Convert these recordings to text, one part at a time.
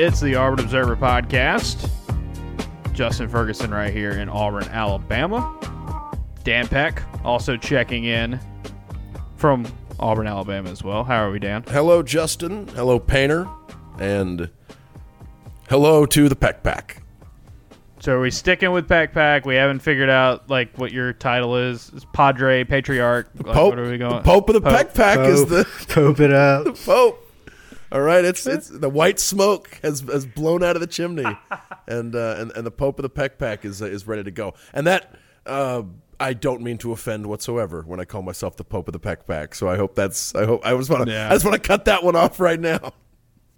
It's the Auburn Observer Podcast. Justin Ferguson right here in Auburn, Alabama. Dan Peck also checking in from Auburn, Alabama as well. How are we, Dan? Hello, Justin. Hello, Painter. And hello to the Peck Pack. So are we sticking with Peck Pack? We haven't figured out like what your title is. Is Padre, Patriarch? Like, Pope, what are we going? the Pope of the Pope. Peck Pack is the Pope it up. The Pope. All right, it's it's the white smoke has has blown out of the chimney, and uh, and and the Pope of the Peck Pack is uh, is ready to go. And that uh, I don't mean to offend whatsoever when I call myself the Pope of the Peck Pack. So I hope that's I hope I just want to Yeah. I just want to cut that one off right now.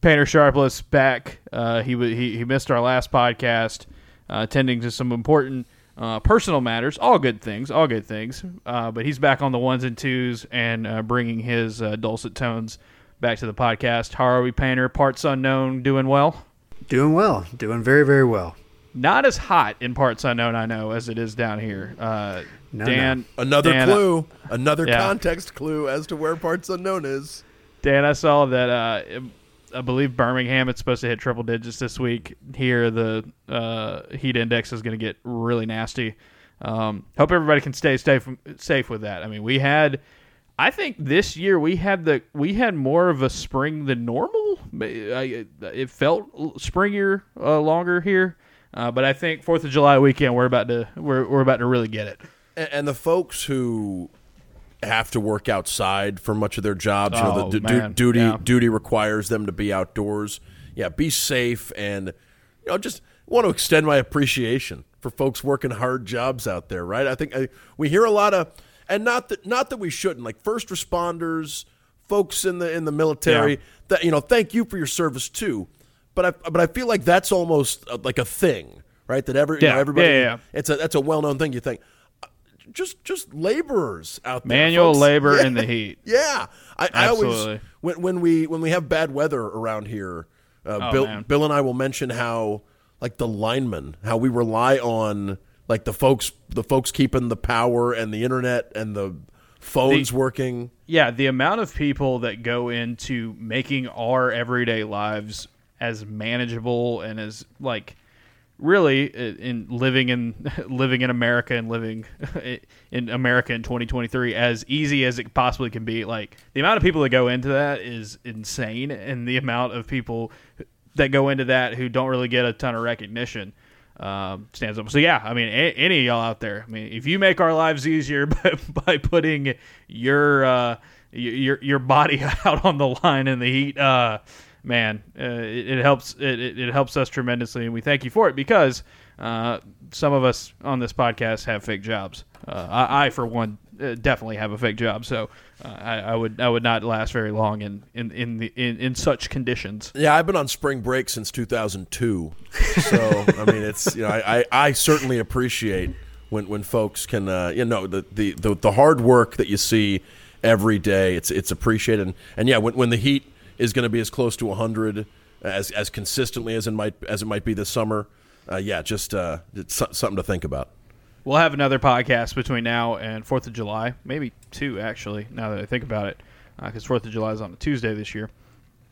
Painter Sharpless back. Uh, he, he he missed our last podcast, uh, attending to some important uh, personal matters. All good things, all good things. Uh, but he's back on the ones and twos and uh, bringing his uh, dulcet tones back to the podcast. How are we, Painter? Parts unknown, doing well. Doing well. Doing very, very well. Not as hot in parts unknown, I know, as it is down here. Uh, No, Dan, Another Dan, uh, clue, another Yeah. context clue as to where parts unknown is. Dan, I saw that. Uh, I believe Birmingham is supposed to hit triple digits this week. Here, the uh, heat index is going to get really nasty. Um, hope everybody can stay safe safe with that. I mean, we had. I think this year we had the we had more of a spring than normal. It felt springier uh, longer here, uh, but I think Fourth of July weekend we're about to we're, we're about to really get it. And, and the folks who have to work outside for much of their jobs, you know, Oh, the du- man, duty yeah. duty requires them to be outdoors. Yeah, be safe, and you know, just want to extend my appreciation for folks working hard jobs out there. Right? I think I, we hear a lot of, and not that not that we shouldn't, like first responders, folks in the in the military. Yeah. That you know, thank you for your service too. But I but I feel like that's almost uh, like a thing, right? That every you Yeah. know, everybody, Yeah, yeah, it's a that's a well known thing. You think just just laborers out there, Manual folks. labor in the heat. Yeah, I, I always Absolutely. when when we when we have bad weather around here, uh, Oh, Bill man. Bill and I will mention how like the linemen, how we rely on like the folks the folks keeping the power and the internet and the phones The- working. Yeah, the amount of people that go into making our everyday lives as manageable and as like really uh, in living in living in America and living in America in 2023 as easy as it possibly can be. Like the amount of people that go into that is insane, and the amount of people that go into that who don't really get a ton of recognition um, stands up. So yeah, I mean, a- any of y'all out there, I mean, if you make our lives easier by, by putting your uh, your your body out on the line in the heat, uh, man, uh, it, it helps it, it, helps us tremendously, and we thank you for it because uh, some of us on this podcast have fake jobs. Uh, I, I, for one, uh, definitely have a fake job, so I, I would I would not last very long in in in, the, in, in such conditions. Yeah, I've been on spring break since 2002. So I mean, it's you know, I, I, I certainly appreciate when when folks can uh, you know the, the the hard work that you see every day. It's it's appreciated, and, and yeah, when when the heat is going to be as close to 100 as as consistently as it might as it might be this summer. Uh, yeah, just uh, something to think about. We'll have another podcast between now and Fourth of July, maybe two actually. Now that I think about it, uh, because Fourth of July is on a Tuesday this year.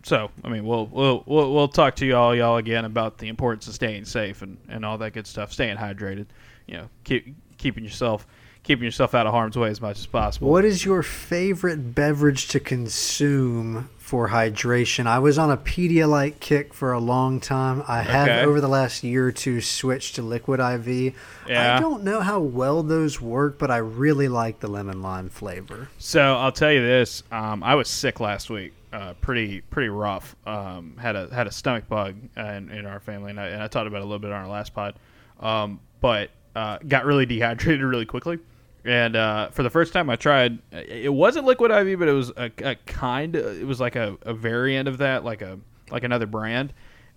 So I mean, we'll we'll we'll, we'll talk to y'all y'all again about the importance of staying safe and, and all that good stuff. Staying hydrated, you know, keep keeping yourself keeping yourself out of harm's way as much as possible. What is your favorite beverage to consume for hydration? I was on a Pedialyte kick for a long time. I Okay. have over the last year or two switched to Liquid IV. Yeah. I don't know how well those work, but I really like the lemon lime flavor. So I'll tell you this: um, I was sick last week, uh, pretty pretty rough. Um, had a had a stomach bug in, in our family, and I, and I talked about it a little bit on our last pod. Um, but uh, got really dehydrated really quickly, and uh, for the first time I tried, it wasn't liquid IV, but it was a, a kind. It was like a, a variant of that, like a like another brand.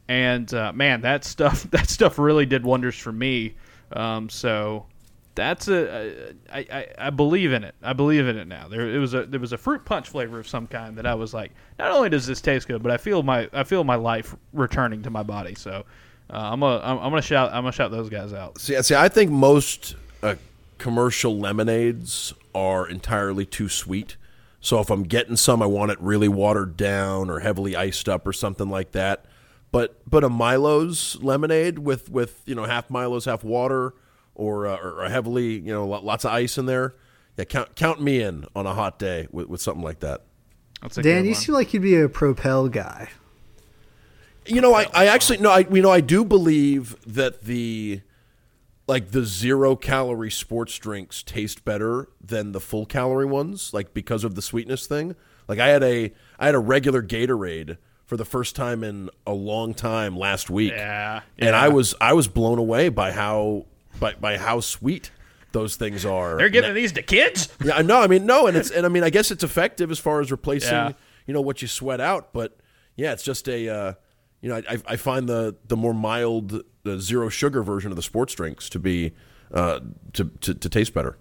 And uh, man, that stuff that stuff really did wonders for me. Um, so that's a I, I, I believe in it. I believe in it now. There it was a there was a fruit punch flavor of some kind that I was like, not only does this taste good, but I feel my I feel my life returning to my body. So uh, I'm gonna gonna shout I'm gonna shout those guys out. See, see, I think most commercial lemonades are entirely too sweet. So if I'm getting some, I want it really watered down or heavily iced up or something like that. but but a Milo's lemonade with with you know half Milo's, half water, or uh, or heavily you know lots of ice in there. Yeah, count count me in on a hot day with, with something like that. Dan, you seem like you'd be a Propel guy. You know, I, I actually no, I you know I do believe that the like the zero calorie sports drinks taste better than the full calorie ones, like because of the sweetness thing. Like I had a I had a regular Gatorade for the first time in a long time last week. Yeah, and I was I was blown away by how by by how sweet those things are. They're giving these to kids. Yeah, no, I mean no, and it's and I mean I guess it's effective as far as replacing Yeah. you know what you sweat out, but yeah, it's just a uh, you know I, I find the the more mild the zero sugar version of the sports drinks to be uh, to, to to taste better.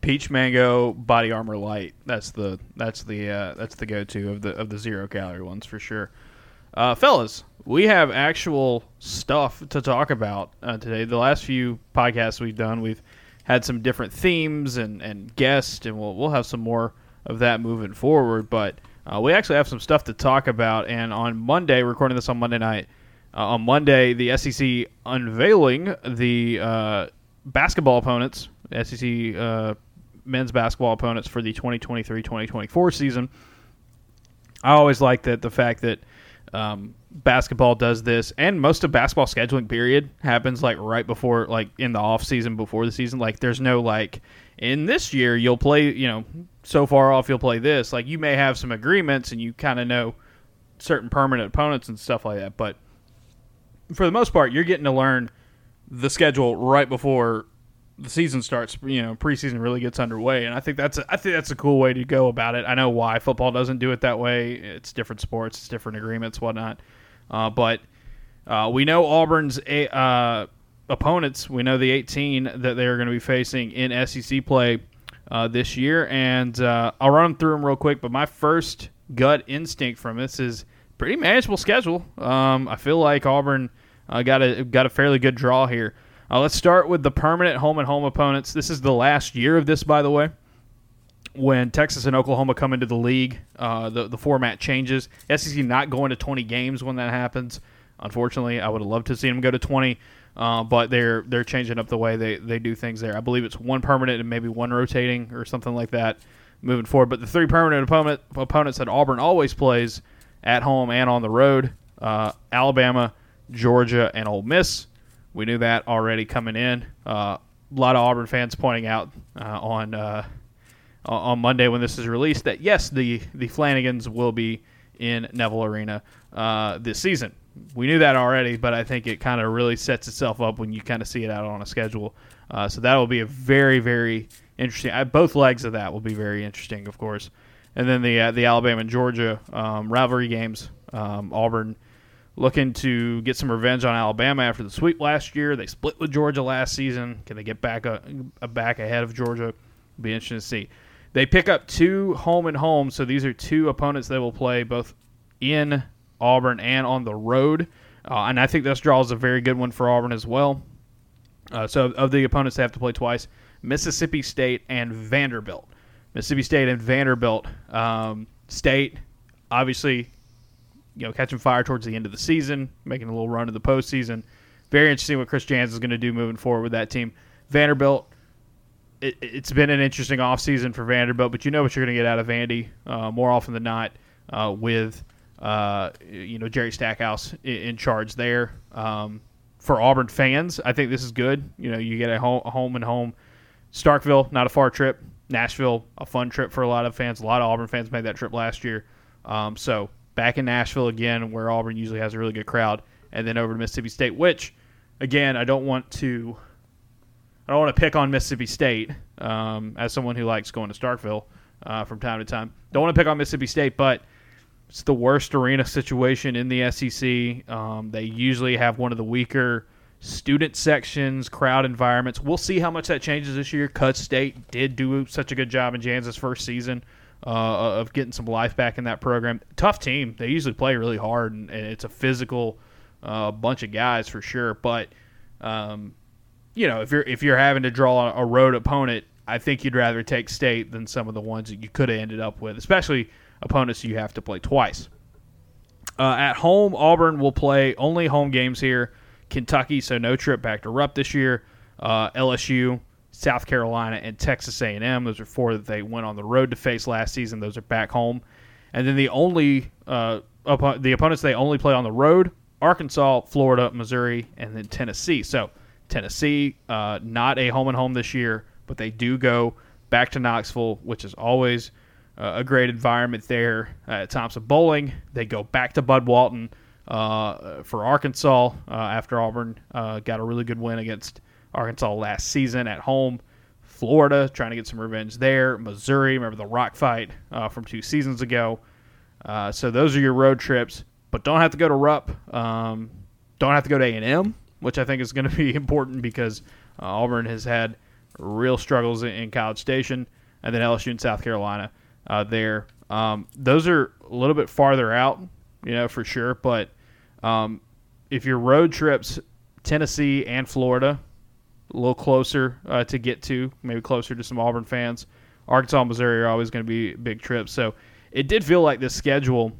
Peach Mango Body Armor Light. That's the that's the uh, that's the go to of the of the zero calorie ones for sure. Uh, fellas, we have actual stuff to talk about uh, today. The last few podcasts we've done, we've had some different themes and, and guests, and we'll we'll have some more of that moving forward. But uh, we actually have some stuff to talk about. And on Monday, recording this on Monday night, uh, on Monday, the SEC unveiling the uh, basketball opponents, SEC uh, men's basketball opponents for the 2023-2024 season. I always like that the fact that um, basketball does this, and most of basketball scheduling period happens like right before, like in the off season before the season. Like there's no like in this year you'll play, you know, so far off you'll play this. Like you may have some agreements and you kind of know certain permanent opponents and stuff like that, but for the most part, you're getting to learn the schedule right before the season starts. You know, preseason really gets underway, and I think that's a, I think that's a cool way to go about it. I know why football doesn't do it that way. It's different sports, it's different agreements, whatnot. Uh, but uh, we know Auburn's uh, opponents. We know the 18 that they're going to be facing in SEC play uh, this year, and uh, I'll run through them real quick. But my first gut instinct from this is pretty manageable schedule. Um, I feel like Auburn uh, got a got a fairly good draw here. Uh, let's start with the permanent home and home opponents. This is the last year of this, by the way. When Texas and Oklahoma come into the league, uh, the the format changes. SEC not going to 20 games when that happens. Unfortunately, I would have loved to see them go to 20, uh, but they're they're changing up the way they, they do things there. I believe it's one permanent and maybe one rotating or something like that moving forward. But the three permanent opponent, opponents that Auburn always plays at home and on the road uh, Alabama, Georgia, and Ole Miss. We knew that already coming in. Uh, a lot of Auburn fans pointing out uh, on uh, on Monday when this is released that yes, the the Flanigans will be in Neville Arena uh, this season. We knew that already, but I think it kind of really sets itself up when you kind of see it out on a schedule. Uh, so that will be a very very interesting. Uh, both legs of that will be very interesting, of course. And then the uh, the Alabama and Georgia um, rivalry games. Um, Auburn looking to get some revenge on Alabama after the sweep last year. They split with Georgia last season. Can they get back a, a back ahead of Georgia? Be interesting to see. They pick up two home and home, so these are two opponents they will play both in Auburn and on the road. Uh, and I think this draw is a very good one for Auburn as well. Uh, so of the opponents they have to play twice, Mississippi State and Vanderbilt. Mississippi State and Vanderbilt. Um, State, obviously, you know, catching fire towards the end of the season, making a little run to the postseason. Very interesting what Chris Jans is going to do moving forward with that team. Vanderbilt, it, it's been an interesting offseason for Vanderbilt, but you know what you're going to get out of Vandy uh, more often than not uh, with, uh, you know, Jerry Stackhouse in, in charge there. Um, for Auburn fans, I think this is good. You know, you get a home, a home and home. Starkville, not a far trip. Nashville, a fun trip for a lot of fans. A lot of Auburn fans made that trip last year. Um, so back in Nashville again, where Auburn usually has a really good crowd, and then over to Mississippi State, which, again, I don't want to, I don't want to pick on Mississippi State um, as someone who likes going to Starkville uh, from time to time. Don't want to pick on Mississippi State, but it's the worst arena situation in the SEC. Um, they usually have one of the weaker student sections, crowd environments. We'll see how much that changes this year. Cut State did do such a good job in Jans's first season uh, of getting some life back in that program. Tough team. They usually play really hard, and, and it's a physical uh, bunch of guys for sure. But um, you know, if you're if you're having to draw a road opponent, I think you'd rather take State than some of the ones that you could have ended up with, especially opponents you have to play twice. Uh, at home, Auburn will play only home games here. Kentucky, so no trip back to Rupp this year. Uh, LSU, South Carolina, and Texas A&M. Those are four that they went on the road to face last season. Those are back home. And then the only uh, oppo- the opponents they only play on the road: Arkansas, Florida, Missouri, and then Tennessee. So Tennessee, uh, not a home and home this year, but they do go back to Knoxville, which is always uh, a great environment there at Thompson-Boling. They go back to Bud Walton uh, for Arkansas uh, after Auburn uh, got a really good win against Arkansas last season at home. Florida trying to get some revenge there. Missouri, remember the rock fight uh, from two seasons ago. Uh, so those are your road trips, but don't have to go to Rupp. Um, don't have to go to A&M, which I think is going to be important because uh, Auburn has had real struggles in, in College Station, and then LSU and South Carolina uh, there. Um, those are a little bit farther out, you know, for sure. But um, if your road trips, Tennessee and Florida, a little closer uh, to get to, maybe closer to some Auburn fans. Arkansas and Missouri are always going to be big trips. So it did feel like this schedule.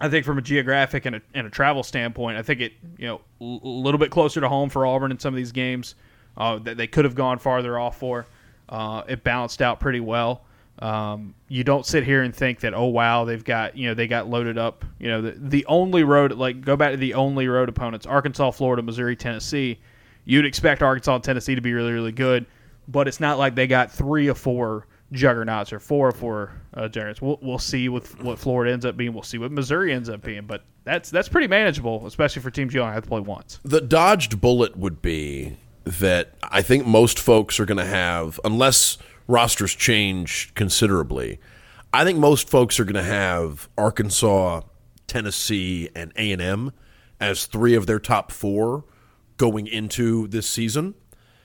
I think from a geographic and a, and a travel standpoint, I think it you know a little bit closer to home for Auburn in some of these games uh, that they could have gone farther off for. Uh, it balanced out pretty well. Um, you don't sit here and think that oh wow they've got you know they got loaded up. You know the the only road like go back to the only road opponents Arkansas, Florida, Missouri, Tennessee. You'd expect Arkansas and Tennessee to be really really good, but it's not like they got three or four juggernauts or four or four uh, giants. We'll, we'll see what what Florida ends up being. We'll see what Missouri ends up being, but that's that's pretty manageable, especially for teams you only have to play once. The dodged bullet would be that I think most folks are going to have, unless rosters change considerably. I think most folks are going to have Arkansas, Tennessee, and A and M as three of their top four going into this season,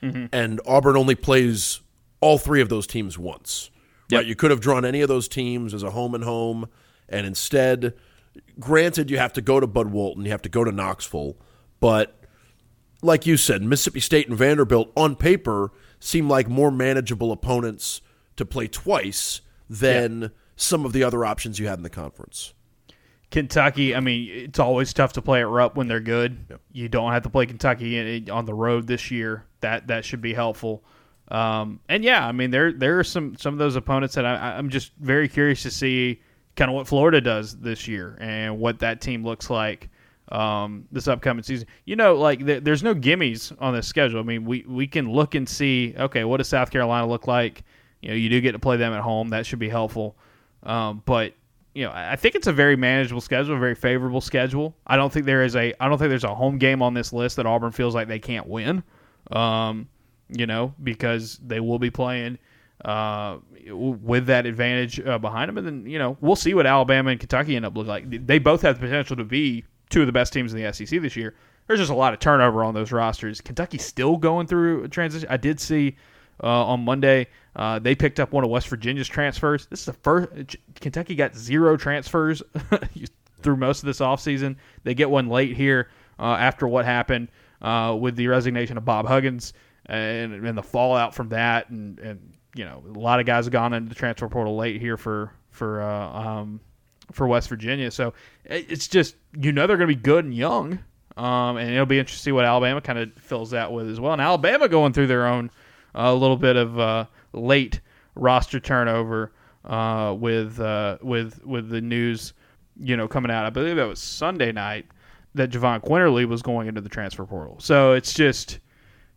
mm-hmm. and Auburn only plays all three of those teams once. Yep. Right? You could have drawn any of those teams as a home and home, and instead, granted, you have to go to Bud Walton, you have to go to Knoxville, but like you said, Mississippi State and Vanderbilt on paper seem like more manageable opponents to play twice than yeah. some of the other options you had in the conference. Kentucky, I mean, it's always tough to play at Rupp when they're good. Yep. You don't have to play Kentucky on the road this year. That that should be helpful. Um, and yeah, I mean, there there are some some of those opponents that I, I'm just very curious to see kind of what Florida does this year and what that team looks like um, this upcoming season. You know, like th- there's no gimmies on this schedule. I mean, we we can look and see. Okay, what does South Carolina look like? You know, you do get to play them at home. That should be helpful. Um, but you know, I think it's a very manageable schedule, a very favorable schedule. I don't think there is a I don't think there's a home game on this list that Auburn feels like they can't win. Um, you know, because they will be playing uh, with that advantage uh, behind them, and then you know we'll see what Alabama and Kentucky end up looking like. They both have the potential to be two of the best teams in the SEC this year. There's just a lot of turnover on those rosters. Kentucky's still going through a transition. I did see uh, on Monday uh, they picked up one of West Virginia's transfers. This is the first Kentucky got zero transfers through most of this offseason. They get one late here uh, after what happened uh, with the resignation of Bob Huggins and, and the fallout from that. And, and you know a lot of guys have gone into the transfer portal late here for for uh, um, for West Virginia. So it's just you know they're going to be good and young, um, and it'll be interesting to see what Alabama kind of fills that with as well. And Alabama going through their own a uh, little bit of uh, late roster turnover uh, with uh, with with the news, you know, coming out. I believe that was Sunday night that Jahvon Quinerly was going into the transfer portal. So it's just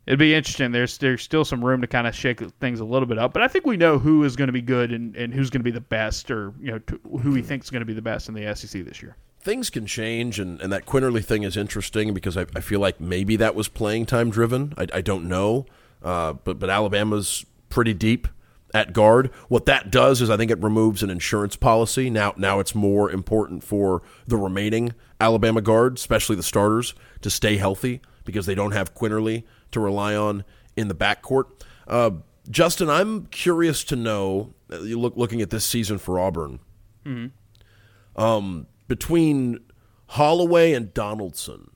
it'd be interesting. There's there's still some room to kind of shake things a little bit up, but I think we know who is going to be good and, and who's going to be the best, or you know who we think is going to be the best in the SEC this year. Things can change, and, and that Quinerly thing is interesting because I, I feel like maybe that was playing time driven. I, I don't know, uh, but but Alabama's pretty deep at guard. What that does is I think it removes an insurance policy. Now now it's more important for the remaining Alabama guards, especially the starters, to stay healthy because they don't have Quinerly to rely on in the backcourt. Uh, Justin, I'm curious to know. Uh, you look looking at this season for Auburn. Mm-hmm. Um, between Holloway and Donaldson,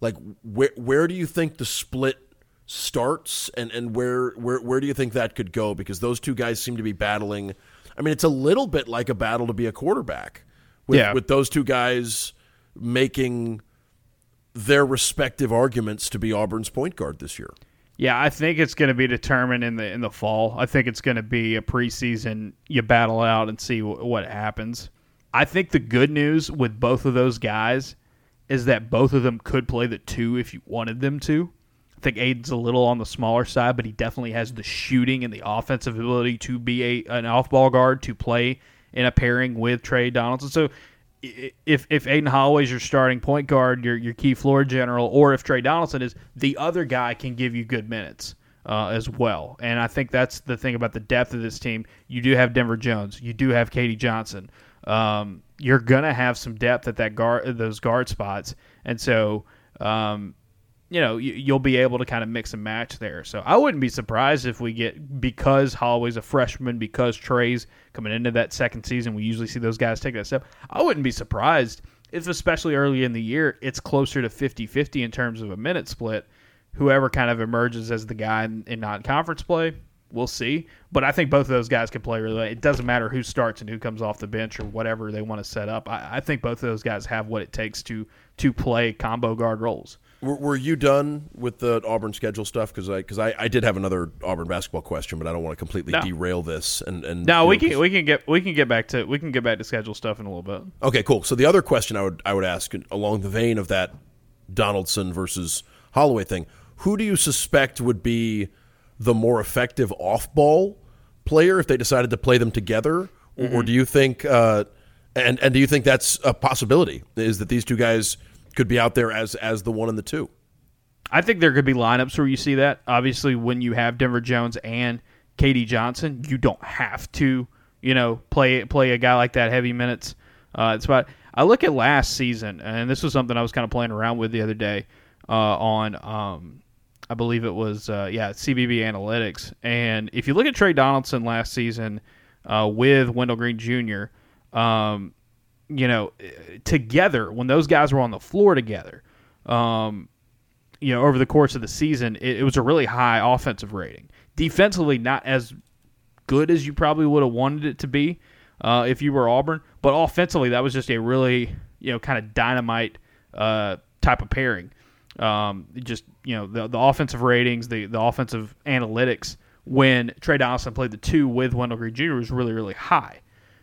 like where where do you think the split starts, and and where where where do you think that could go? Because those two guys seem to be battling. I mean, it's a little bit like a battle to be a quarterback with, yeah. with those two guys making their respective arguments to be Auburn's point guard this year. Yeah, I think it's going to be determined in the in the fall. I think it's going to be a preseason. You battle out and see w- what happens. I think the good news with both of those guys is that both of them could play the two if you wanted them to. I think Aden's a little on the smaller side, but he definitely has the shooting and the offensive ability to be a an off ball guard to play in a pairing with Tre Donaldson. So if if Aden Holloway's your starting point guard, your your key floor general, or if Tre Donaldson is, the other guy can give you good minutes uh, as well. And I think that's the thing about the depth of this team. You do have Denver Jones, you do have KD Johnson. Um, you're gonna have some depth at that guard those guard spots, and so um, you know you, will be able to kind of mix and match there. So I wouldn't be surprised if we get because Holloway's a freshman, because Tre's coming into that second season. We usually see those guys take that step. I wouldn't be surprised if, especially early in the year, it's closer to 50-50 in terms of a minute split. Whoever kind of emerges as the guy in, in non-conference play, we'll see. But I think both of those guys can play really. Well. It doesn't matter who starts and who comes off the bench or whatever they want to set up. I, I think both of those guys have what it takes to to play combo guard roles. Were, were you done with the Auburn schedule stuff? Because I because I, I did have another Auburn basketball question, but I don't want to completely no. derail this. And and no, we know, can we can get we can get back to we can get back to schedule stuff in a little bit. Okay, cool. So the other question I would I would ask along the vein of that Donaldson versus Holloway thing, who do you suspect would be the more effective off ball player if they decided to play them together, mm-hmm. or, do you think? Uh, and and do you think that's a possibility? Is that these two guys could be out there as as the one and the two? I think there could be lineups where you see that. Obviously, when you have Denver Jones and KD Johnson, you don't have to, you know, play play a guy like that heavy minutes. Uh, it's about. I look at last season, and this was something I was kind of playing around with the other day uh, on, um, I believe it was, uh, yeah, CBB Analytics. And if you look at Tre Donaldson last season uh, with Wendell Green Jr., um, you know, together when those guys were on the floor together, um, you know, over the course of the season, it, it, was a really high offensive rating. Defensively, not as good as you probably would have wanted it to be uh, if you were Auburn, but offensively, that was just a really you know kind of dynamite uh, type of pairing. Um, just you know the the offensive ratings, the the offensive analytics when Tre Donaldson played the two with Wendell Green Jr. was really really high.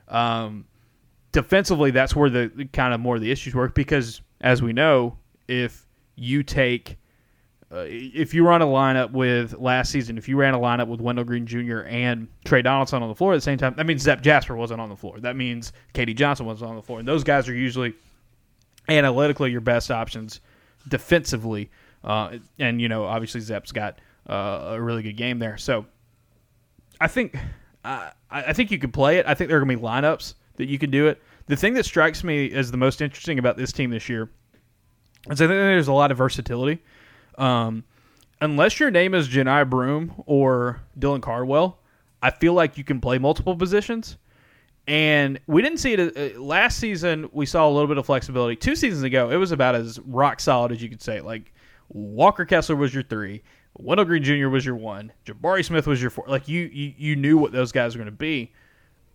Um, defensively, that's where the kind of more of the issues work because, as we know, if you take uh, if you run a lineup with last season, if you ran a lineup with Wendell Green Jr. and Tre Donaldson on the floor at the same time, that means Zep Jasper wasn't on the floor. That means KD Johnson wasn't on the floor, and those guys are usually analytically your best options defensively. Uh, and you know, obviously Zep's got uh, a really good game there, so I think I think you could play it. I think there are going to be lineups that you can do it. The thing that strikes me as the most interesting about this team this year is I think there's a lot of versatility. Um, unless your name is Johni Broom or Dylan Cardwell, I feel like you can play multiple positions. And we didn't see it uh, last season. We saw a little bit of flexibility. Two seasons ago, it was about as rock solid as you could say. Like Walker Kessler was your three, Wendell Green Jr. was your one, Jabari Smith was your four. Like you, you, you knew what those guys were going to be.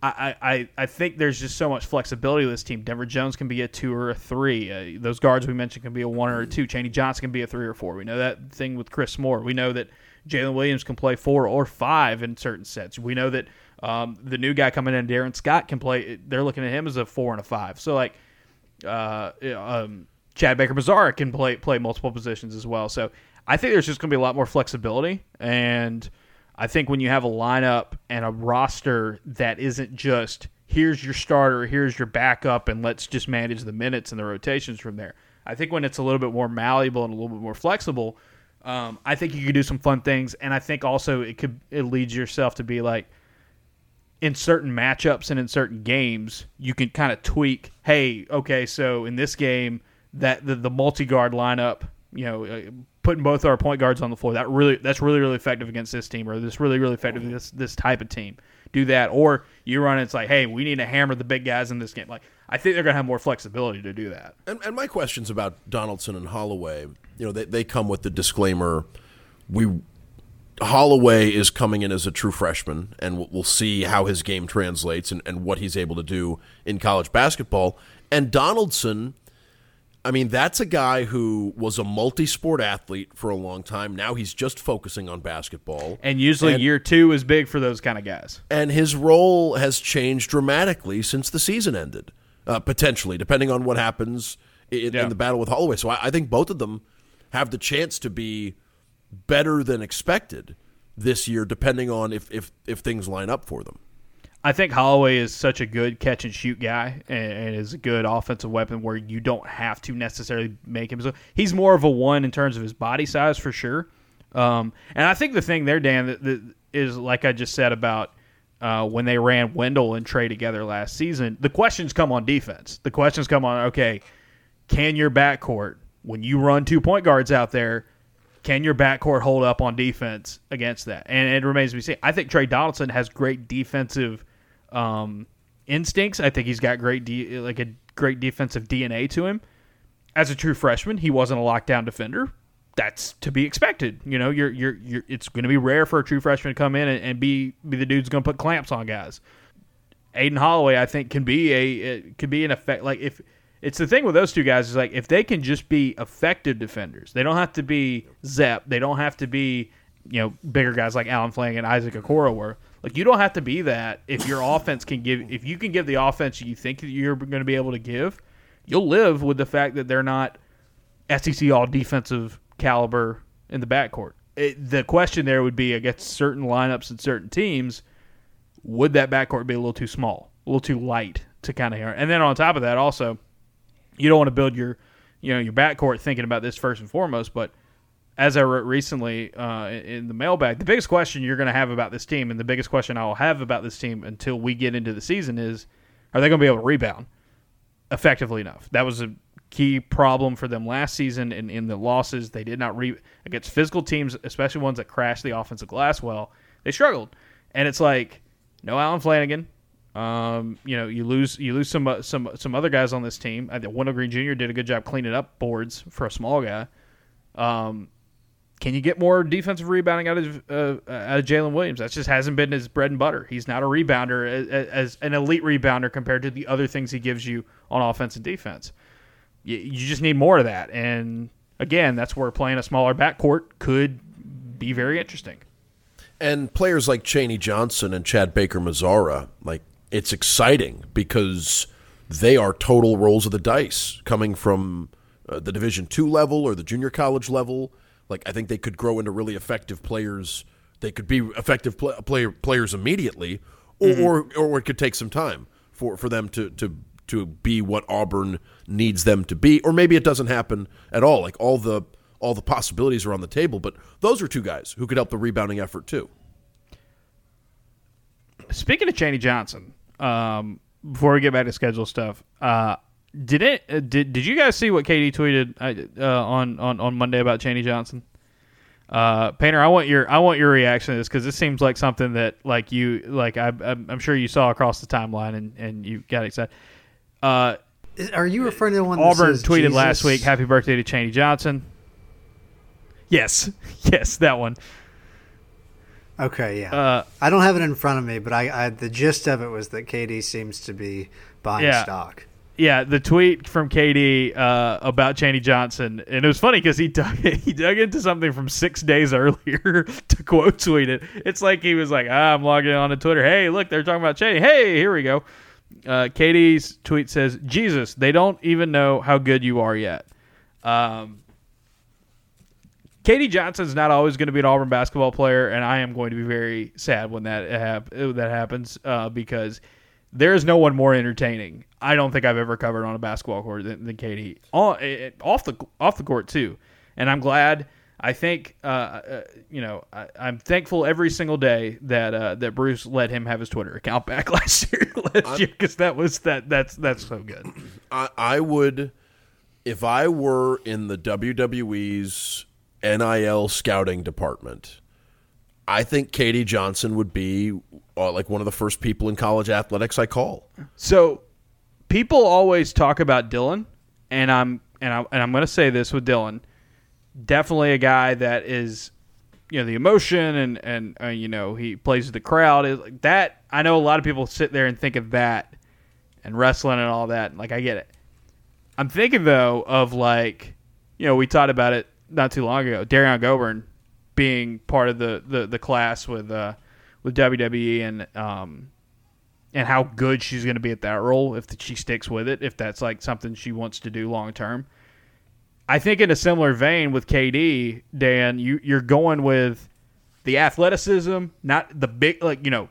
I, I, I think there's just so much flexibility with this team. Denver Jones can be a two or a three. Uh, those guards we mentioned can be a one or a two. Chaney Johnson can be a three or four. We know that thing with Chris Moore. We know that Jaylin Williams can play four or five in certain sets. We know that um, the new guy coming in, Addarin Scott, can play. They're looking at him as a four and a five. So like, uh, um, Chad Baker Mazara can play play multiple positions as well. So I think there's just going to be a lot more flexibility and – I think when you have a lineup and a roster that isn't just here's your starter, here's your backup, and let's just manage the minutes and the rotations from there. I think when it's a little bit more malleable and a little bit more flexible, um, I think you could do some fun things, and I think also it could it leads yourself to be like in certain matchups and in certain games you can kind of tweak. Hey, okay, so in this game that the, the multi guard lineup, you know, uh, putting both our point guards on the floor. That really that's really really effective against this team, or this really really effective against this type of team. Do that, or you run. It's like, hey, we need to hammer the big guys in this game. Like I think they're going to have more flexibility to do that. And, and my questions about Donaldson and Holloway, you know, they they come with the disclaimer: we Holloway is coming in as a true freshman, and we'll, we'll see how his game translates and, and what he's able to do in college basketball. And Donaldson I mean, that's a guy who was a multi-sport athlete for a long time. Now he's just focusing on basketball. And usually And- year two is big for those kind of guys. and his role has changed dramatically since the season ended. Uh, potentially, depending on what happens in, Yeah. in the battle with Holloway. So I, I think both of them have the chance to be better than expected this year, depending on if if, if things line up for them. I think Holloway is such a good catch and shoot guy and, and is a good offensive weapon where you don't have to necessarily make him so. He's more of a one in terms of his body size for sure. Um, and I think the thing there, Dan, that, that is like I just said about uh, when they ran Wendell and Tre together last season. The questions come on defense. The questions come on okay, can your backcourt when you run two point guards out there? Can your backcourt hold up on defense against that? And it remains to be seen. I think Tre Donaldson has great defensive um, instincts. I think he's got great de- like a great defensive DNA to him. As a true freshman, he wasn't a lockdown defender. That's to be expected. You know, you're you're, you're it's going to be rare for a true freshman to come in and, and be be the dude's going to put clamps on guys. Aden Holloway, I think, can be a could be an effect. Like if it's the thing with those two guys is like if they can just be effective defenders, they don't have to be Zep. They don't have to be you know bigger guys like Alan Flang and Isaac Okoro were. Like you don't have to be that if your offense can give if you can give the offense you think you're going to be able to give, you'll live with the fact that they're not SEC all defensive caliber in the backcourt. It, the question there would be against certain lineups and certain teams would that backcourt be a little too small, a little too light to kind of hear? And then on top of that, also, you don't want to build your, you know, your backcourt thinking about this first and foremost. But as I wrote recently uh, in the mailbag, the biggest question you're going to have about this team, and the biggest question I will have about this team until we get into the season is, are they going to be able to rebound effectively enough? That was a key problem for them last season and in the losses. They did not re against physical teams, especially ones that crashed the offensive glass well. They struggled, and it's like no Allen Flanigan. Um, you know, you lose you lose some uh, some some other guys on this team. I think Wendell Green Jr. did a good job cleaning up boards for a small guy. Um, can you get more defensive rebounding out of uh, out of Jaylin Williams? That just hasn't been his bread and butter. He's not a rebounder as, as an elite rebounder compared to the other things he gives you on offense and defense. You, you just need more of that, and again, that's where playing a smaller backcourt could be very interesting. And players like Chaney Johnson and Chad Baker Mazara, like it's exciting because they are total rolls of the dice coming from uh, the Division two level or the junior college level. Like I think they could grow into really effective players. They could be effective pl- player, players immediately, or, or or it could take some time for, for them to, to to be what Auburn needs them to be, or maybe it doesn't happen at all. Like all the all the possibilities are on the table, but those are two guys who could help the rebounding effort too. Speaking of Chaney Johnson, um, before we get back to schedule stuff, uh, did it? Uh, did Did you guys see what KD tweeted uh, uh, on on on Monday about Chaney Johnson? Uh, Painter, I want your I want your reaction to this because this seems like something that like you like I, I'm, I'm sure you saw across the timeline and and you got excited. Uh, Are you referring to the one that Auburn says tweeted Jesus? last week, "Happy birthday to Chaney Johnson." Yes, yes, that one. Okay, yeah. Uh, I don't have it in front of me, but I, I the gist of it was that KD seems to be buying Yeah. stock. Yeah, the tweet from KD uh, about Chaney Johnson, and it was funny because he dug he dug into something from six days earlier to quote tweet it. It's like he was like, ah, "I'm logging on to Twitter. Hey, look, they're talking about Chaney. Hey, here we go." Uh, KD's tweet says, "Jesus, they don't even know how good you are yet." Um, KD Johnson's not always going to be an Auburn basketball player, and I am going to be very sad when that hap- that happens uh, because there is no one more entertaining. I don't think I've ever covered on a basketball court than, than KD on, eh, off the off the court too, and I'm glad. I think uh, uh, you know I, I'm thankful every single day that uh, that Bruce let him have his Twitter account back last year last year because that was that that's that's so good. I, I would, if I were in the WWE's NIL scouting department, I think KD Johnson would be uh, like one of the first people in college athletics I call. So people always talk about Dylan, and I'm and I and I'm going to say this with Dylan. Definitely a guy that is, you know, the emotion and and uh, you know he plays with the crowd like that. I know a lot of people sit there and think of that, and wrestling and all that. Like I get it. I'm thinking though of like, you know, we talked about it not too long ago. Derrian Gobourne being part of the, the, the class with uh, with WWE and um, and how good she's going to be at that role if she sticks with it, if that's like something she wants to do long term. I think in a similar vein with KD, Dan, you you're going with the athleticism, not the big like you know,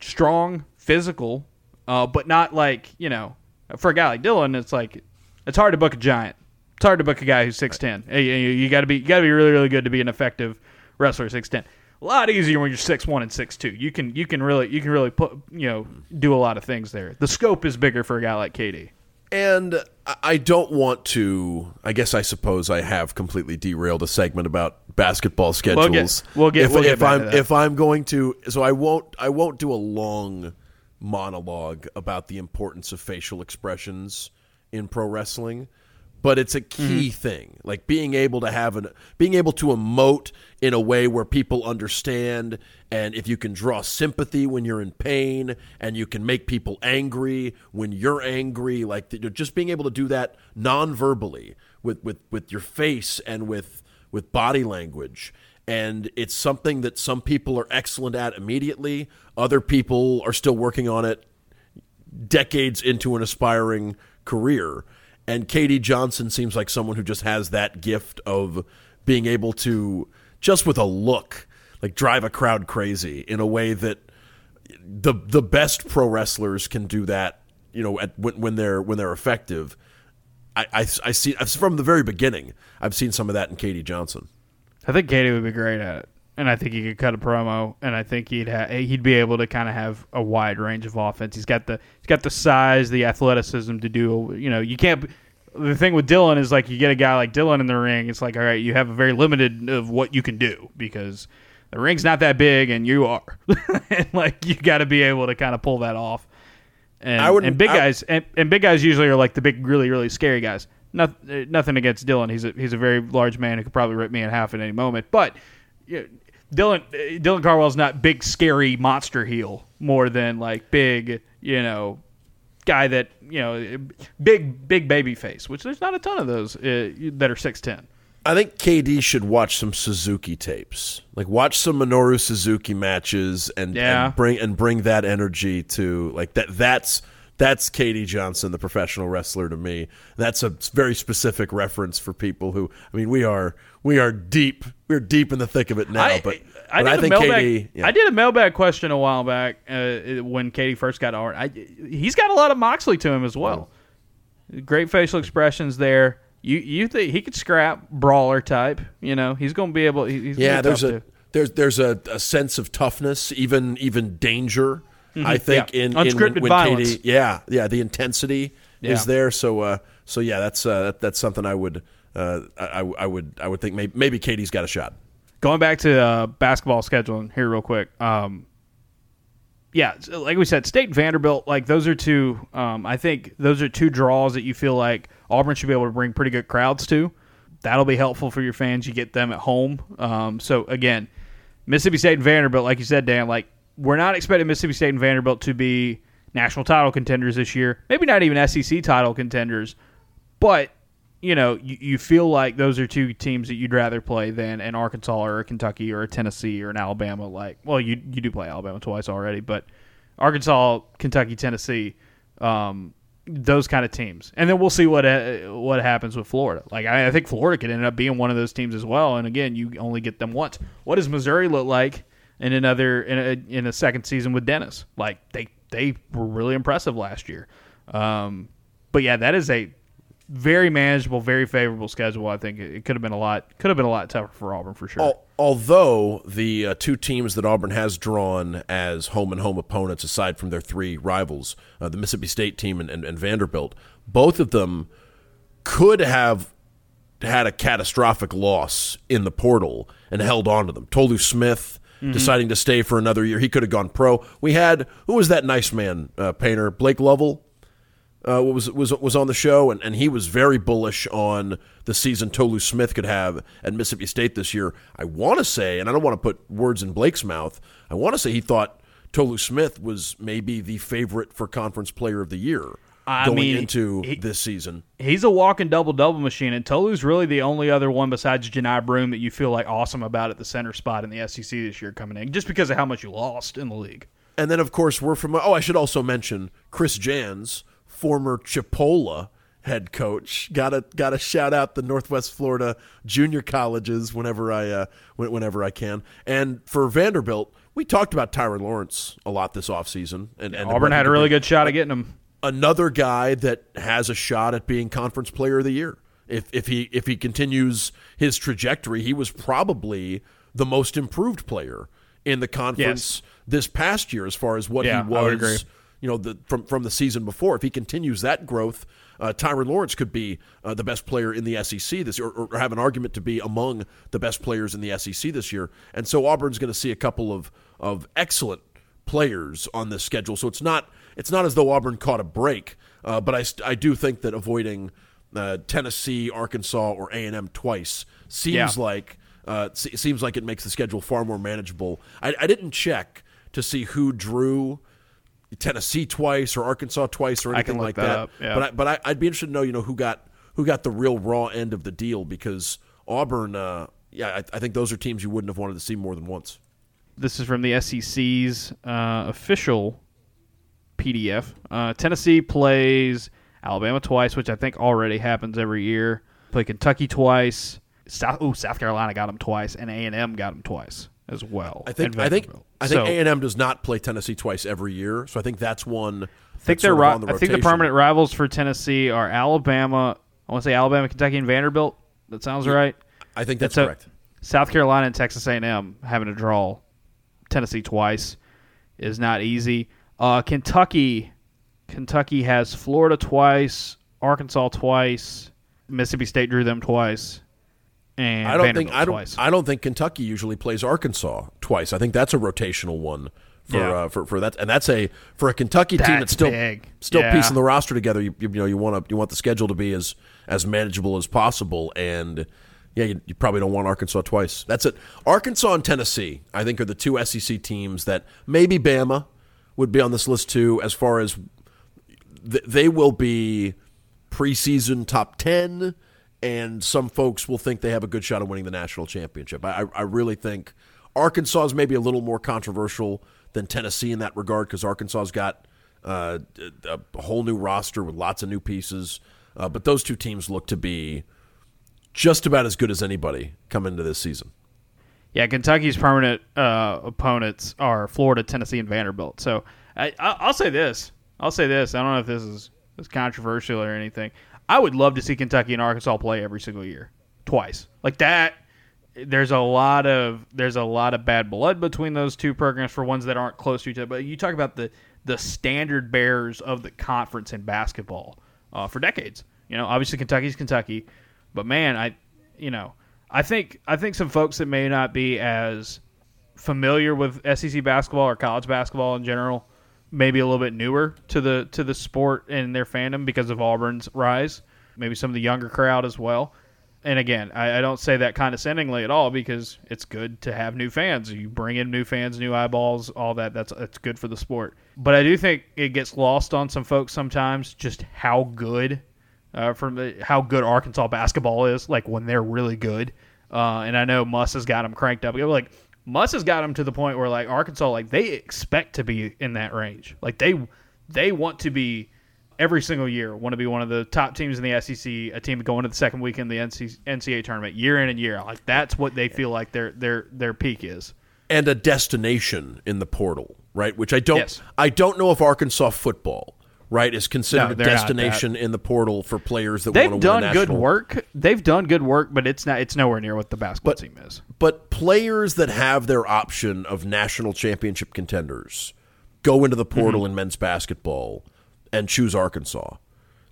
strong physical, uh, but not like you know, for a guy like Dylan, it's like it's hard to book a giant. It's hard to book a guy who's six ten. You, you got to be you got to be really really good to be an effective wrestler six ten. A lot easier when you're six one and six two. You can you can really you can really put you know do a lot of things there. The scope is bigger for a guy like KD. And I don't want to. I guess I suppose I have completely derailed a segment about basketball schedules. We'll get, we'll get, if, we'll get if I'm if I'm going to, so I won't. I won't do a long monologue about the importance of facial expressions in pro wrestling but it's a key Mm-hmm. thing like being able to have an being able to emote in a way where people understand and if you can draw sympathy when you're in pain and you can make people angry when you're angry like just being able to do that non-verbally with with with your face and with with body language and it's something that some people are excellent at immediately other people are still working on it decades into an aspiring career. And KD Johnson seems like someone who just has that gift of being able to, just with a look, like drive a crowd crazy in a way that the the best pro wrestlers can do that. You know, at, when, when they're when they're effective. I, I, I see from the very beginning. I've seen some of that in KD Johnson. I think KD would be great at it, and I think he could cut a promo, and I think he'd ha- he'd be able to kind of have a wide range of offense. He's got the he's got the size, the athleticism to do. You know, you can't. The thing with Dylan is like you get a guy like Dylan in the ring. It's like all right, you have a very limited of what you can do because the ring's not that big, and you are. and like you got to be able to kind of pull that off. And, I would- and big I- guys and, and big guys usually are like the big, really, really scary guys. Noth- uh, nothing against Dylan. He's a he's a very large man who could probably rip me in half at any moment. But you know, Dylan uh, Dylan Cardwell's not big, scary monster heel more than like big, you know, guy that you know, big big baby face. Which there's not a ton of those uh, that are six ten. I think KD should watch some Suzuki tapes. Like watch some Minoru Suzuki matches and, Yeah. and bring and bring that energy to like that that's that's KD Johnson, the professional wrestler to me. That's a very specific reference for people who I mean we are we are deep we're deep in the thick of it now, I, but, I, did think mailbag, KD yeah. I did a mailbag question a while back uh, when KD first got on. I, he's got a lot of Moxley to him as well. Great facial expressions there. You you think he could scrap brawler type? You know he's going to be able. Yeah, be there's a there's there's a, a sense of toughness, even even danger. I think Mm-hmm. Yeah. in, in when, Unscripted when violence. KD, yeah, yeah, the intensity Yeah. is there. So uh, so yeah, that's uh, that, that's something I would uh, I, I would I would think maybe maybe KD's got a shot. Going back to uh, basketball scheduling here, real quick. Um, yeah, like we said, State and Vanderbilt, like those are two. Um, I think those are two draws that you feel like Auburn should be able to bring pretty good crowds to. That'll be helpful for your fans. You get them at home. Um, so again, Mississippi State and Vanderbilt, like you said, Dan, like we're not expecting Mississippi State and Vanderbilt to be national title contenders this year. Maybe not even SEC title contenders, but you know, you, you feel like those are two teams that you'd rather play than an Arkansas or a Kentucky or a Tennessee or an Alabama. Like, well, you you do play Alabama twice already, but Arkansas, Kentucky, Tennessee, um, those kind of teams, and then we'll see what uh, what happens with Florida. Like, I, I think Florida could end up being one of those teams as well. And again, you only get them once. What does Missouri look like in another in a, in a second season with Dennis? Like, they they were really impressive last year. Um, but yeah, that is a very manageable, very favorable schedule. I think it could have been a lot could have been a lot tougher for Auburn for sure. Although the uh, two teams that Auburn has drawn as home and home opponents, aside from their three rivals, uh, the Mississippi State team and, and, and Vanderbilt, both of them could have had a catastrophic loss in the portal and held on to them. Tolu Smith deciding to stay for another year. He could have gone pro. We had who was that nice man uh, painter Blake Lovell uh, was was was on the show, and, and he was very bullish on the season Tolu Smith could have at Mississippi State this year. I want to say, and I don't want to put words in Blake's mouth. I want to say he thought Tolu Smith was maybe the favorite for Conference Player of the Year I going mean, into he- this season. He's a walking double double machine, and Tolu's really the only other one besides Johni Broom that you feel like awesome about at the center spot in the SEC this year coming in, just because of how much you lost in the league. And then, of course, we're from. Oh, I should also mention Chris Jans, former Chipola head coach. Got to got to shout out the Northwest Florida junior colleges whenever I uh, whenever I can. And for Vanderbilt, we talked about Tyrin Lawrence a lot this offseason. And, and Auburn had a really good shot at getting him. another guy that has a shot at being conference player of the year. If if he if he continues his trajectory, he was probably the most improved player in the conference this past year as far as what Yeah, he I would agree. was you know the from from the season before. If he continues that growth, uh, Tyrin Lawrence could be uh, the best player in the SEC this year, or, or have an argument to be among the best players in the SEC this year. And so Auburn's going to see a couple of of excellent players on this schedule. So it's not it's not as though Auburn caught a break, uh, but I I do think that avoiding uh, Tennessee, Arkansas, or A and M twice seems Yeah. like uh, se- seems like it makes the schedule far more manageable. I, I didn't check to see who drew Tennessee twice or Arkansas twice or anything like that that. yeah. But I, but I, I'd be interested to know you know who got who got the real raw end of the deal because Auburn. Uh, yeah, I, I think those are teams you wouldn't have wanted to see more than once. This is from the SEC's uh, official PDF. Uh, Tennessee plays Alabama twice, which I think already happens every year. Play Kentucky twice. South, ooh, South Carolina got them twice, and A and M got them twice as well. I think I think I think So, A and M does not play Tennessee twice every year, so I think that's one. I think they're sort of ri- on the I think the permanent rivals for Tennessee are Alabama. I want to say Alabama, Kentucky, and Vanderbilt. That sounds right. I think that's It's a- correct. South Carolina and Texas A&M having to draw Tennessee twice is not easy. Uh, Kentucky, Kentucky has Florida twice, Arkansas twice, Mississippi State drew them twice, and I don't Vanderbilt think I don't twice. I don't think Kentucky usually plays Arkansas twice. I think that's a rotational one for Yeah. uh, for for that, and that's a for a Kentucky team That's that's still big. still Yeah. piecing the roster together. You, you know you want to you want the schedule to be as as manageable as possible, and yeah, you, you probably don't want Arkansas twice. That's it. Arkansas and Tennessee, I think, are the two SEC teams that maybe Bama would be on this list too, as far as th- they will be preseason top 10 and some folks will think they have a good shot of winning the national championship i, I really think arkansas is maybe a little more controversial than tennessee in that regard because arkansas's got uh, a, whole new roster with lots of new pieces uh, but those two teams look to be just about as good as anybody come into this season Yeah, Kentucky's permanent uh, opponents are Florida, Tennessee, and Vanderbilt. So I, I, I'll say this. I'll say this. I don't know if this is, is controversial or anything. I would love to see Kentucky and Arkansas play every single year, twice like that. There's a lot of there's a lot of bad blood between those two programs for ones that aren't close to each other. But you talk about the the standard bearers of the conference in basketball uh, for decades. You know, obviously Kentucky's Kentucky, but man, I you know I think I think some folks that may not be as familiar with SEC basketball or college basketball in general, maybe a little bit newer to the to the sport and their fandom because of Auburn's rise. Maybe some of the younger crowd as well. And again, I, I don't say that condescendingly at all because it's good to have new fans. You bring in new fans, new eyeballs, all that. That's that's good for the sport. But I do think it gets lost on some folks sometimes just how good uh, from the, how good Arkansas basketball is, like when they're really good. Uh, and I know Muss has got them cranked up. Like Muss has got them to the point where like Arkansas, like they expect to be in that range. Like they they want to be every single year want to be one of the top teams in the SEC, a team going to the second week in the NCAA tournament year in and year out. Like that's what they feel like their their their peak is. and a destination in the portal, right? Which I don't Yes. I don't know if Arkansas football, right, is considered No, a destination in the portal for players that They've want to win done a good national- work. They've done good work, but it's not. It's nowhere near what the basketball But- team is. But players that have their option of national championship contenders go into the portal Mm-hmm. in men's basketball and choose Arkansas.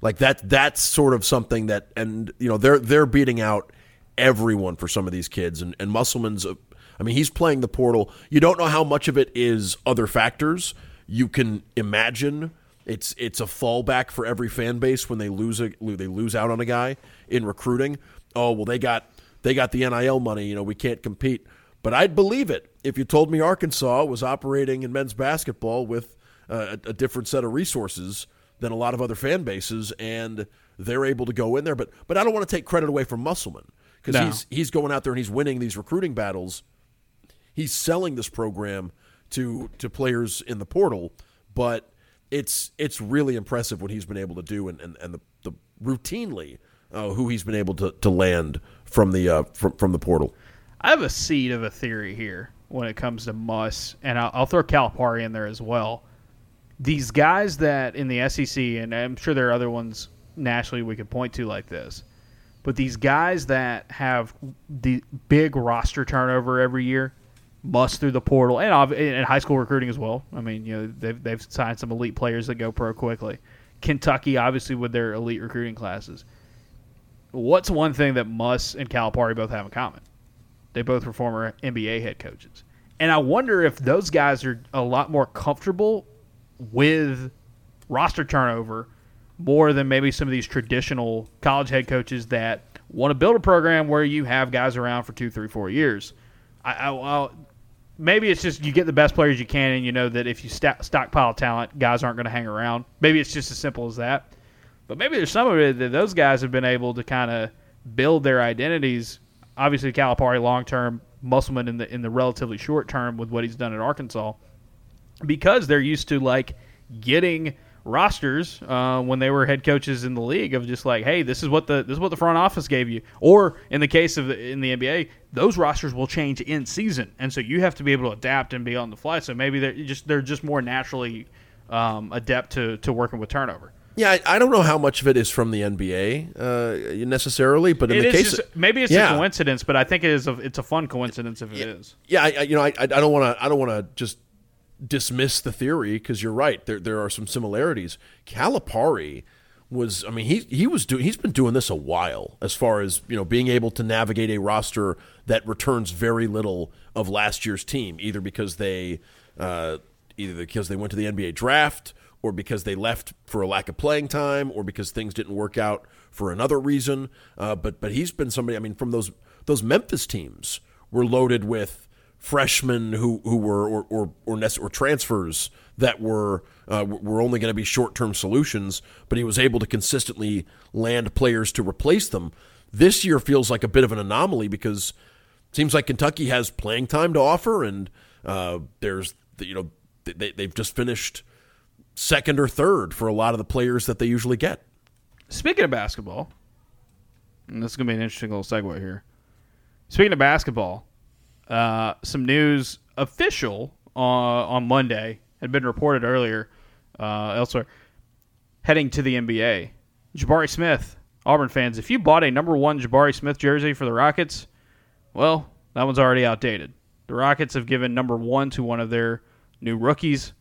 Like that that's sort of something that and you know they're they're beating out everyone for some of these kids and and Musselman's a, I mean he's playing the portal. You don't know how much of it is other factors. You can imagine it's it's a fallback for every fan base when they lose a they lose out on a guy in recruiting. Oh, well they got they got the NIL money, you know, we can't compete. But I'd believe it if you told me Arkansas was operating in men's basketball with uh, a, a different set of resources than a lot of other fan bases, and they're able to go in there. But but I don't want to take credit away from Musselman because No. he's he's going out there and he's winning these recruiting battles. He's selling this program to to players in the portal, but it's it's really impressive what he's been able to do and and, and the, the routinely uh, who he's been able to, to land from the uh, from from the portal. I have a seed of a theory here when it comes to Muss, and I'll, I'll throw Calipari in there as well. These guys that in the SEC, and I'm sure there are other ones nationally we could point to like this, but these guys that have the big roster turnover every year, Muss through the portal, and and high school recruiting as well. I mean, you know, they've they've signed some elite players that go pro quickly. Kentucky, obviously, with their elite recruiting classes. What's one thing that Muss and Calipari both have in common? They both were former NBA head coaches. And I wonder if those guys are a lot more comfortable with roster turnover more than maybe some of these traditional college head coaches that want to build a program where you have guys around for two, three, four years. I, I, I'll, maybe it's just you get the best players you can, and you know that if you sta stockpile talent, guys aren't going to hang around. Maybe it's just as simple as that. But maybe there's some of it that those guys have been able to kind of build their identities. Obviously, Calipari long term, Musselman in the in the relatively short term with what he's done at Arkansas, because they're used to like getting rosters uh, when they were head coaches in the league of just like, hey, this is what the this is what the front office gave you. Or in the case of the, in the NBA, those rosters will change in season, and so you have to be able to adapt and be on the fly. So maybe they're just they're just more naturally um, adept to to working with turnover. Yeah, I, I don't know how much of it is from the NBA uh, necessarily, but in It the case, just, maybe it's Yeah. a coincidence, but I think it is. A, it's a fun coincidence if it is. yeah, I, I, you know, I, I don't want to, I don't want to just dismiss the theory because you're right. There, there are some similarities. Calipari was, I mean, he he was doing, he's been doing this a while as far as you know, being able to navigate a roster that returns very little of last year's team, either because they, uh, either because they went to the NBA draft or because they left for a lack of playing time, or because things didn't work out for another reason. Uh, but but he's been somebody. I mean, from those those Memphis teams were loaded with freshmen who who were or or or, or transfers that were uh, were only going to be short term solutions. But he was able to consistently land players to replace them. This year feels like a bit of an anomaly because it seems like Kentucky has playing time to offer, and uh, there's the, you know they, they've just finished second or third for a lot of the players that they usually get. Speaking of basketball, and this is going to be an interesting little segue here. Speaking of basketball, uh, some news official uh, on Monday had been reported earlier uh, elsewhere. Heading to the NBA, Jabari Smith, Auburn fans, if you bought a number one Jabari Smith jersey for the Rockets, well, that one's already outdated. The Rockets have given number one to one of their new rookies,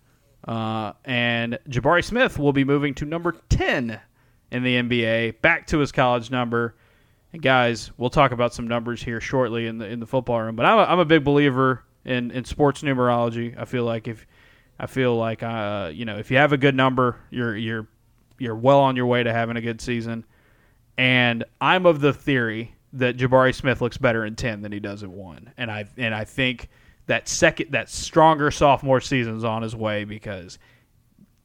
uh, and Jabari Smith will be moving to number 10 in the NBA, back to his college number. And guys, we'll talk about some numbers here shortly in the in the football room. But I'm a, I'm a big believer in, in sports numerology. I feel like if I feel like uh, you know if you have a good number, you're you're you're well on your way to having a good season. And I'm of the theory that Jabari Smith looks better in ten than he does at one. And I and I think that second that stronger sophomore season's on his way because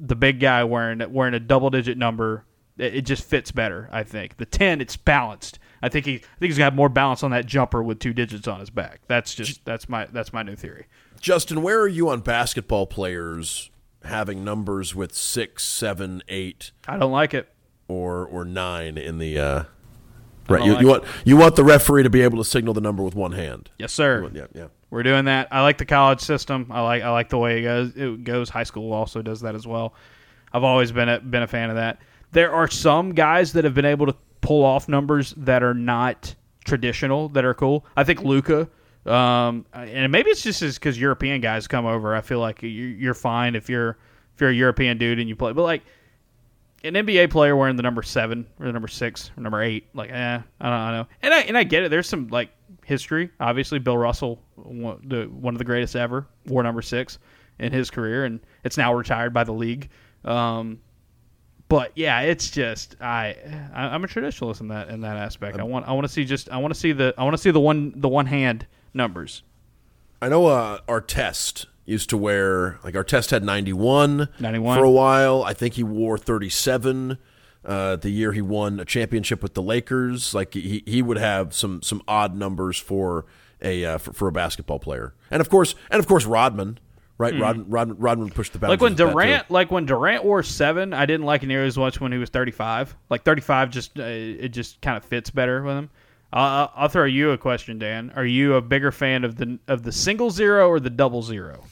the big guy wearing wearing a double digit number it, it just fits better. I think the ten it's balanced. I think he I think he's got more balance on that jumper with two digits on his back. That's just that's my that's my new theory. Justin, where are you on basketball players having numbers with six, seven, eight, I don't like it. or or nine in the? Uh, right, you, like you want you want the referee to be able to signal the number with one hand. Yes, sir. Yeah, yeah. We're doing that. I like the college system. I like I like the way it goes. It goes. High school also does that as well. I've always been a, been a fan of that. There are some guys that have been able to pull off numbers that are not traditional that are cool. I think Luka, um, and maybe it's just because European guys come over. I feel like you- you're fine if you're if you're a European dude and you play, but like an NBA player wearing the number seven or the number six or number eight, like, eh, I don't, I don't know. And I and I get it. There's some like history. Obviously, Bill Russell, one, the, one of the greatest ever, wore number six in his career, and it's now retired by the league. Um, but yeah, it's just I, I I'm a traditionalist in that in that aspect. I want I want to see just I want to see the I want to see the one the one hand numbers. I know uh, Artest used to wear like Artest had 91, 91. for a while. I think he wore 37 uh, the year he won a championship with the Lakers. Like he, he would have some some odd numbers for a uh, for, for a basketball player. And of course, and of course Rodman, right? Rod, Rod, Rodman pushed the boundaries. Like when with that, too. Durant, like when Durant wore seven, I didn't like it nearly as much when he was thirty-five. Like thirty-five, just uh, it just kind of fits better with him. Uh, I'll throw you a question, Dan. Are you a bigger fan of the of the single zero or the double zero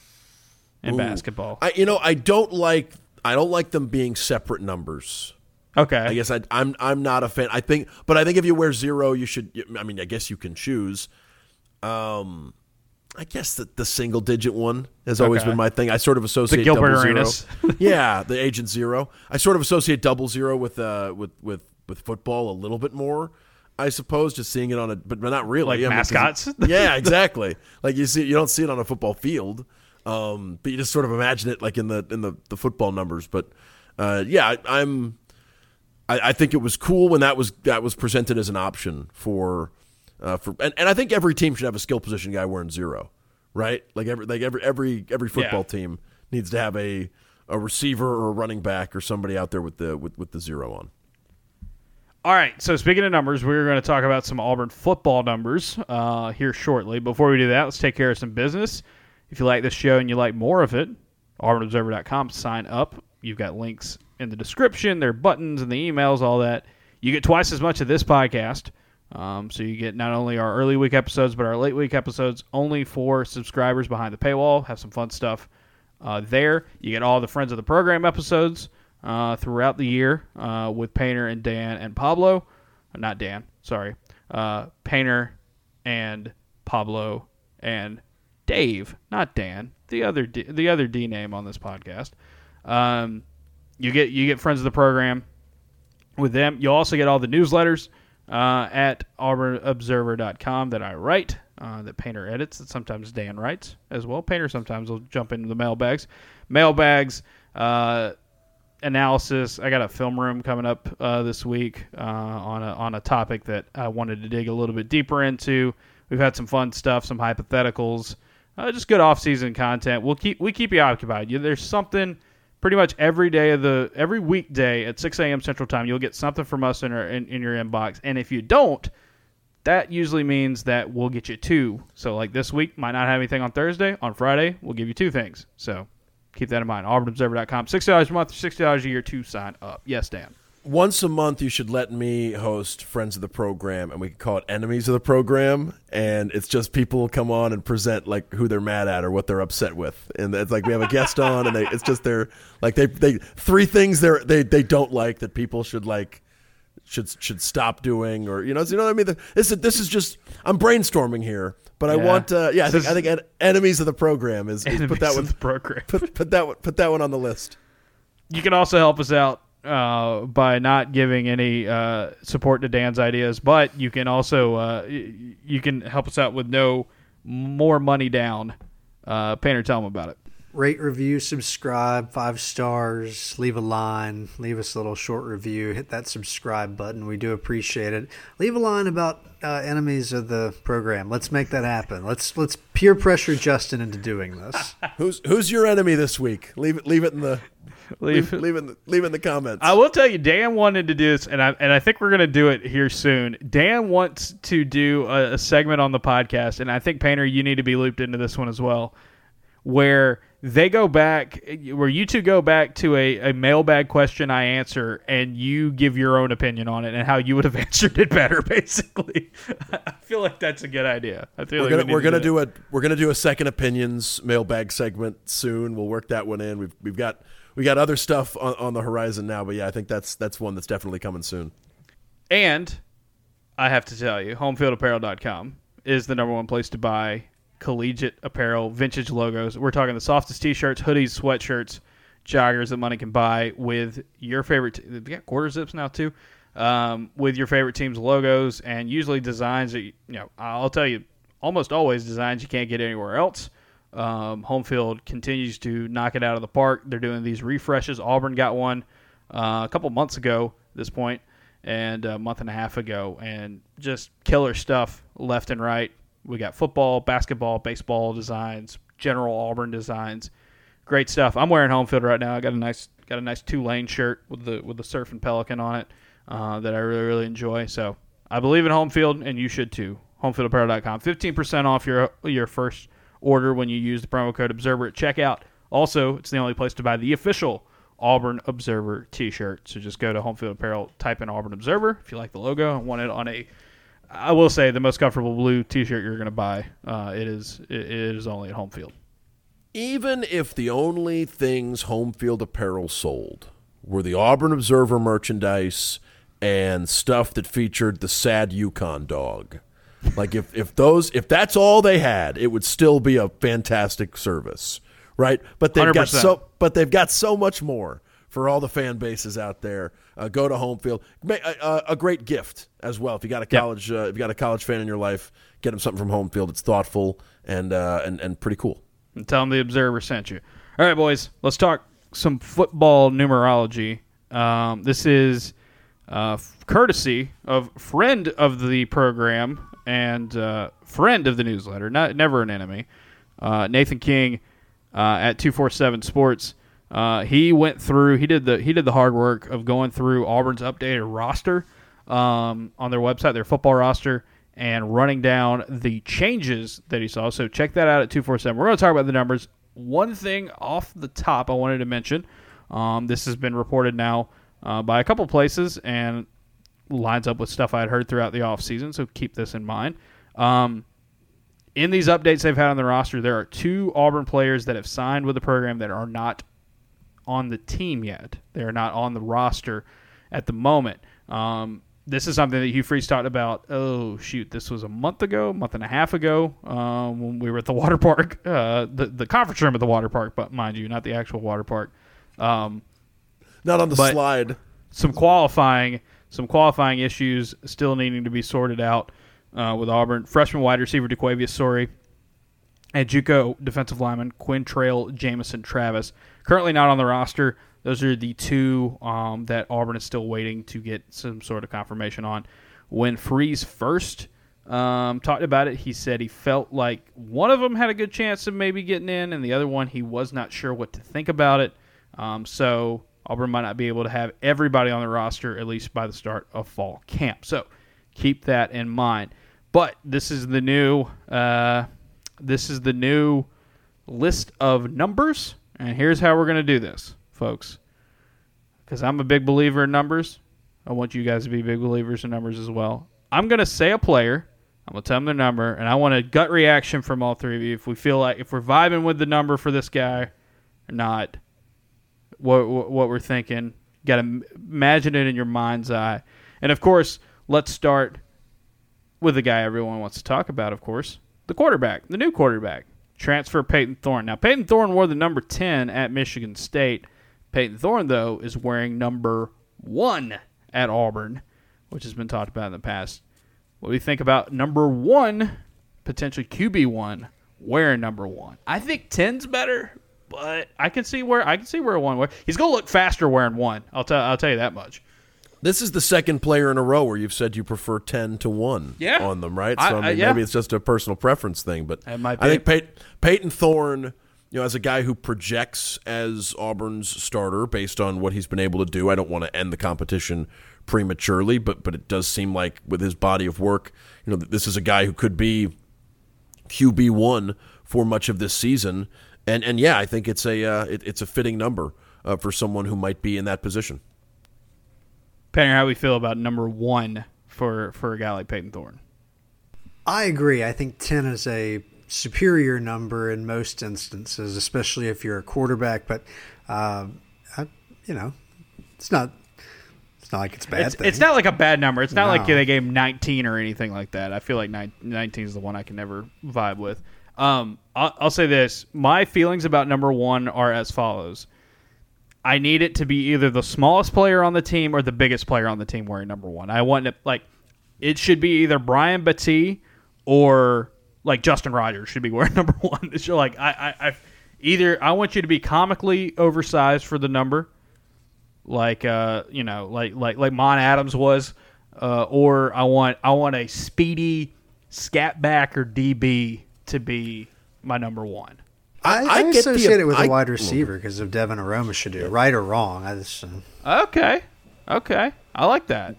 in Ooh. basketball? I you know I don't like I don't like them being separate numbers. okay, I guess I, I'm I'm not a fan. I think, but I think if you wear zero, you should. I mean, I guess you can choose. Um, I guess that the single digit one has always Okay. been my thing. I sort of associate Gilbert double zero. Arenas. yeah, the agent zero. I sort of associate double zero with uh with with with football a little bit more. I suppose just seeing it on a, but, not really. Like I mean, mascots? yeah, exactly. Like you see, you don't see it on a football field, um, but you just sort of imagine it like in the in the, the football numbers. But uh, yeah, I, I'm. I, I think it was cool when that was that was presented as an option for uh, for and, and I think every team should have a skill position guy wearing zero, right? Like every like every every every football Yeah. team needs to have a a receiver or a running back or somebody out there with the with, with the zero on. All right. So speaking of numbers, we're going to talk about some Auburn football numbers uh, here shortly. Before we do that, let's take care of some business. If you like this show and you like more of it, auburnobserver.com. Sign up. You've got links in the description. There are buttons and the emails, all that. You get twice as much of this podcast. Um, so you get not only our early week episodes, but our late week episodes only for subscribers behind the paywall. Have some fun stuff uh, there. You get all the Friends of the Program episodes uh, throughout the year uh, with Painter and Dan and Pablo. Not Dan, sorry. Uh, Painter and Pablo and Dave, not Dan. The other D, the other D name on this podcast. Um, you get you get Friends of the Program with them. You'll also get all the newsletters uh, at auburnobserver.com that I write, uh, that Painter edits, that sometimes Dan writes as well. Painter sometimes will jump into the mailbags. Mailbags, uh, analysis. I got a film room coming up uh, this week uh, on, a, on a topic that I wanted to dig a little bit deeper into. We've had some fun stuff, some hypotheticals, uh, just good off-season content. We'll keep we keep you occupied. You, there's something pretty much every day of the every weekday at 6 a.m. Central Time. You'll get something from us in, our, in in your inbox, and if you don't, that usually means that we'll get you two. So like this week might not have anything on Thursday. On Friday, we'll give you two things. So keep that in mind. AuburnObserver.com. Sixty dollars a month, sixty dollars a year to sign up. Yes, Dan. Once a month, you should let me host Friends of the Program, and we can call it Enemies of the Program. And it's just people will come on and present like who they're mad at or what they're upset with, and it's like we have a guest on, and they, it's just they're like they they three things they they they don't like that people should like should should stop doing, or you know, you know what I mean. This is this is just I'm brainstorming here, but I want uh, yeah, I think I think en- Enemies of the Program is, is put that one the program. put, put that one put that one on the list. You can also help us out uh, by not giving any uh, support to Dan's ideas, but you can also uh, y- you can help us out with no more money down. Uh, Painter, tell them about it. Rate, review, subscribe, five stars, leave a line, leave us a little short review, hit that subscribe button. We do appreciate it. Leave a line about uh, enemies of the program. Let's make that happen. Let's let's peer pressure Justin into doing this. Who's who's your enemy this week? Leave it leave it in the Leave- leave, leave in the, leave in the comments. I will tell you, Dan wanted to do this, and I and I think we're going to do it here soon. Dan wants to do a, a segment on the podcast, and I think Painter, you need to be looped into this one as well, where they go back, where you two go back to a, a mailbag question I answer, and you give your own opinion on it and how you would have answered it better. Basically, I feel like that's a good idea. I feel we're like gonna we we're to gonna that. do a we're gonna do a second opinions mailbag segment soon. We'll work that one in. We've we've got we got other stuff on, on the horizon now, but yeah, I think that's that's one that's definitely coming soon. And I have to tell you, homefieldapparel.com is the number one place to buy collegiate apparel, vintage logos. We're talking the softest t-shirts, hoodies, sweatshirts, joggers that money can buy with your favorite. T- we got quarter zips now too, um, with your favorite team's logos and usually designs that you know. I'll tell you, almost always designs you can't get anywhere else. Um, home field continues to knock it out of the park. They're doing these refreshes. Auburn got one uh, a couple months ago. At this point, and a month and a half ago, and just killer stuff left and right. We got football, basketball, baseball designs, general Auburn designs. Great stuff. I'm wearing home field right now. I got a nice got a nice two lane shirt with the with the surf and pelican on it uh, that I really really enjoy. So I believe in home field, and you should too. Homefieldapparel.com. 15% off your your first order when you use the promo code Observer at checkout. Also, it's the only place to buy the official Auburn Observer T-shirt. So just go to Homefield Apparel, type in Auburn Observer if you like the logo and want it on a. I will say the most comfortable blue T-shirt you're going to buy. Uh, it is it, is only at Homefield. Even if the only things home field apparel sold were the Auburn Observer merchandise and stuff that featured the sad Yukon dog, like if, if those if that's all they had, it would still be a fantastic service, right? But they've got 100%. so but they've got so much more for all the fan bases out there. Uh, go to home field, a, a, a great gift as well. If you got a Yep. college uh, if you got a college fan in your life, get them something from home field. It's thoughtful and uh, and and pretty cool. and tell them the Observer sent you. All right, boys, let's talk some football numerology. Um, this is uh, courtesy of friend of the program and uh, friend of the newsletter, not never an enemy, uh, Nathan King uh, at two four seven Sports. Uh, he went through. He did the he did the hard work of going through Auburn's updated roster um, on their website, their football roster, and running down the changes that he saw. So check that out at 247. We're going to talk about the numbers. One thing off the top I wanted to mention um, this has been reported now uh, by a couple places and lines up with stuff I had heard throughout the offseason, so keep this in mind. Um, in these updates they've had on the roster, there are two Auburn players that have signed with the program that are not on the team yet. They're not on the roster at the moment. Um, this is something that Hugh Freeze talked about. Oh shoot, this was a month ago, a month and a half ago, um, when we were at the water park, uh, the the conference room at the water park, but mind you, not the actual water park. Um, Not on the slide. some qualifying some qualifying issues still needing to be sorted out uh, with Auburn. Freshman wide receiver DeQuavius Sorry and JUCO defensive lineman Quintrail Jamison Travis currently not on the roster. Those are the two um, that Auburn is still waiting to get some sort of confirmation on. When Freeze first um, talked about it, he said he felt like one of them had a good chance of maybe getting in, and the other one he was not sure what to think about it. Um, so Auburn might not be able to have everybody on the roster at least by the start of fall camp. So keep that in mind. But this is the new uh, this is the new list of numbers, and here's how we're going to do this, folks. Because I'm a big believer in numbers, I want you guys to be big believers in numbers as well. I'm going to say a player. I'm going to tell them their number, and I want a gut reaction from all three of you. If we feel like if we're vibing with the number for this guy or not, what what, we're thinking. Got to imagine it in your mind's eye, and of course, let's start with the guy everyone wants to talk about. Of course, the quarterback, the new quarterback, transfer Payton Thorne. Now, Payton Thorne wore the number ten at Michigan State. Payton Thorne, though, is wearing number one at Auburn, which has been talked about in the past. What do you think about number one, potentially QB one, wearing number one? I think 10's better, but I can see where I can see where one. Where, He's gonna look faster wearing one. I'll tell I'll tell you that much. This is the second player in a row where you've said you prefer ten to one Yeah. on them, right? So I, I- mean, yeah. maybe it's just a personal preference thing, but I think Payton, Payton Thorne, you know, as a guy who projects as Auburn's starter based on what he's been able to do, I don't want to end the competition prematurely, but but it does seem like with his body of work, you know, that this is a guy who could be QB one for much of this season, and and yeah, I think it's a uh, it, it's a fitting number uh, for someone who might be in that position. Painter, how we feel about number one for for a guy like Payton Thorne? I agree. I think 10 is a superior number in most instances, especially if you're a quarterback. But, uh, I, you know, it's not. It's not like it's a bad. It's, thing. it's not like a bad number. It's not like they gave him 19 or anything like that. I feel like 19 is the one I can never vibe with. Um, I'll, I'll say this: my feelings about number one are as follows. I need it to be either the smallest player on the team or the biggest player on the team wearing number one. I want it like it should be either Brian Battie or like Justin Rogers should be wearing number one. It's just like I, I, I either I want you to be comically oversized for the number, like uh you know like like like Mon Adams was, uh, or I want I want a speedy scat back or DB to be my number one. I, I, I get the- associate it with a I- wide receiver because of Devin Aromashodu right or wrong. I just, uh, Okay, okay, I like that.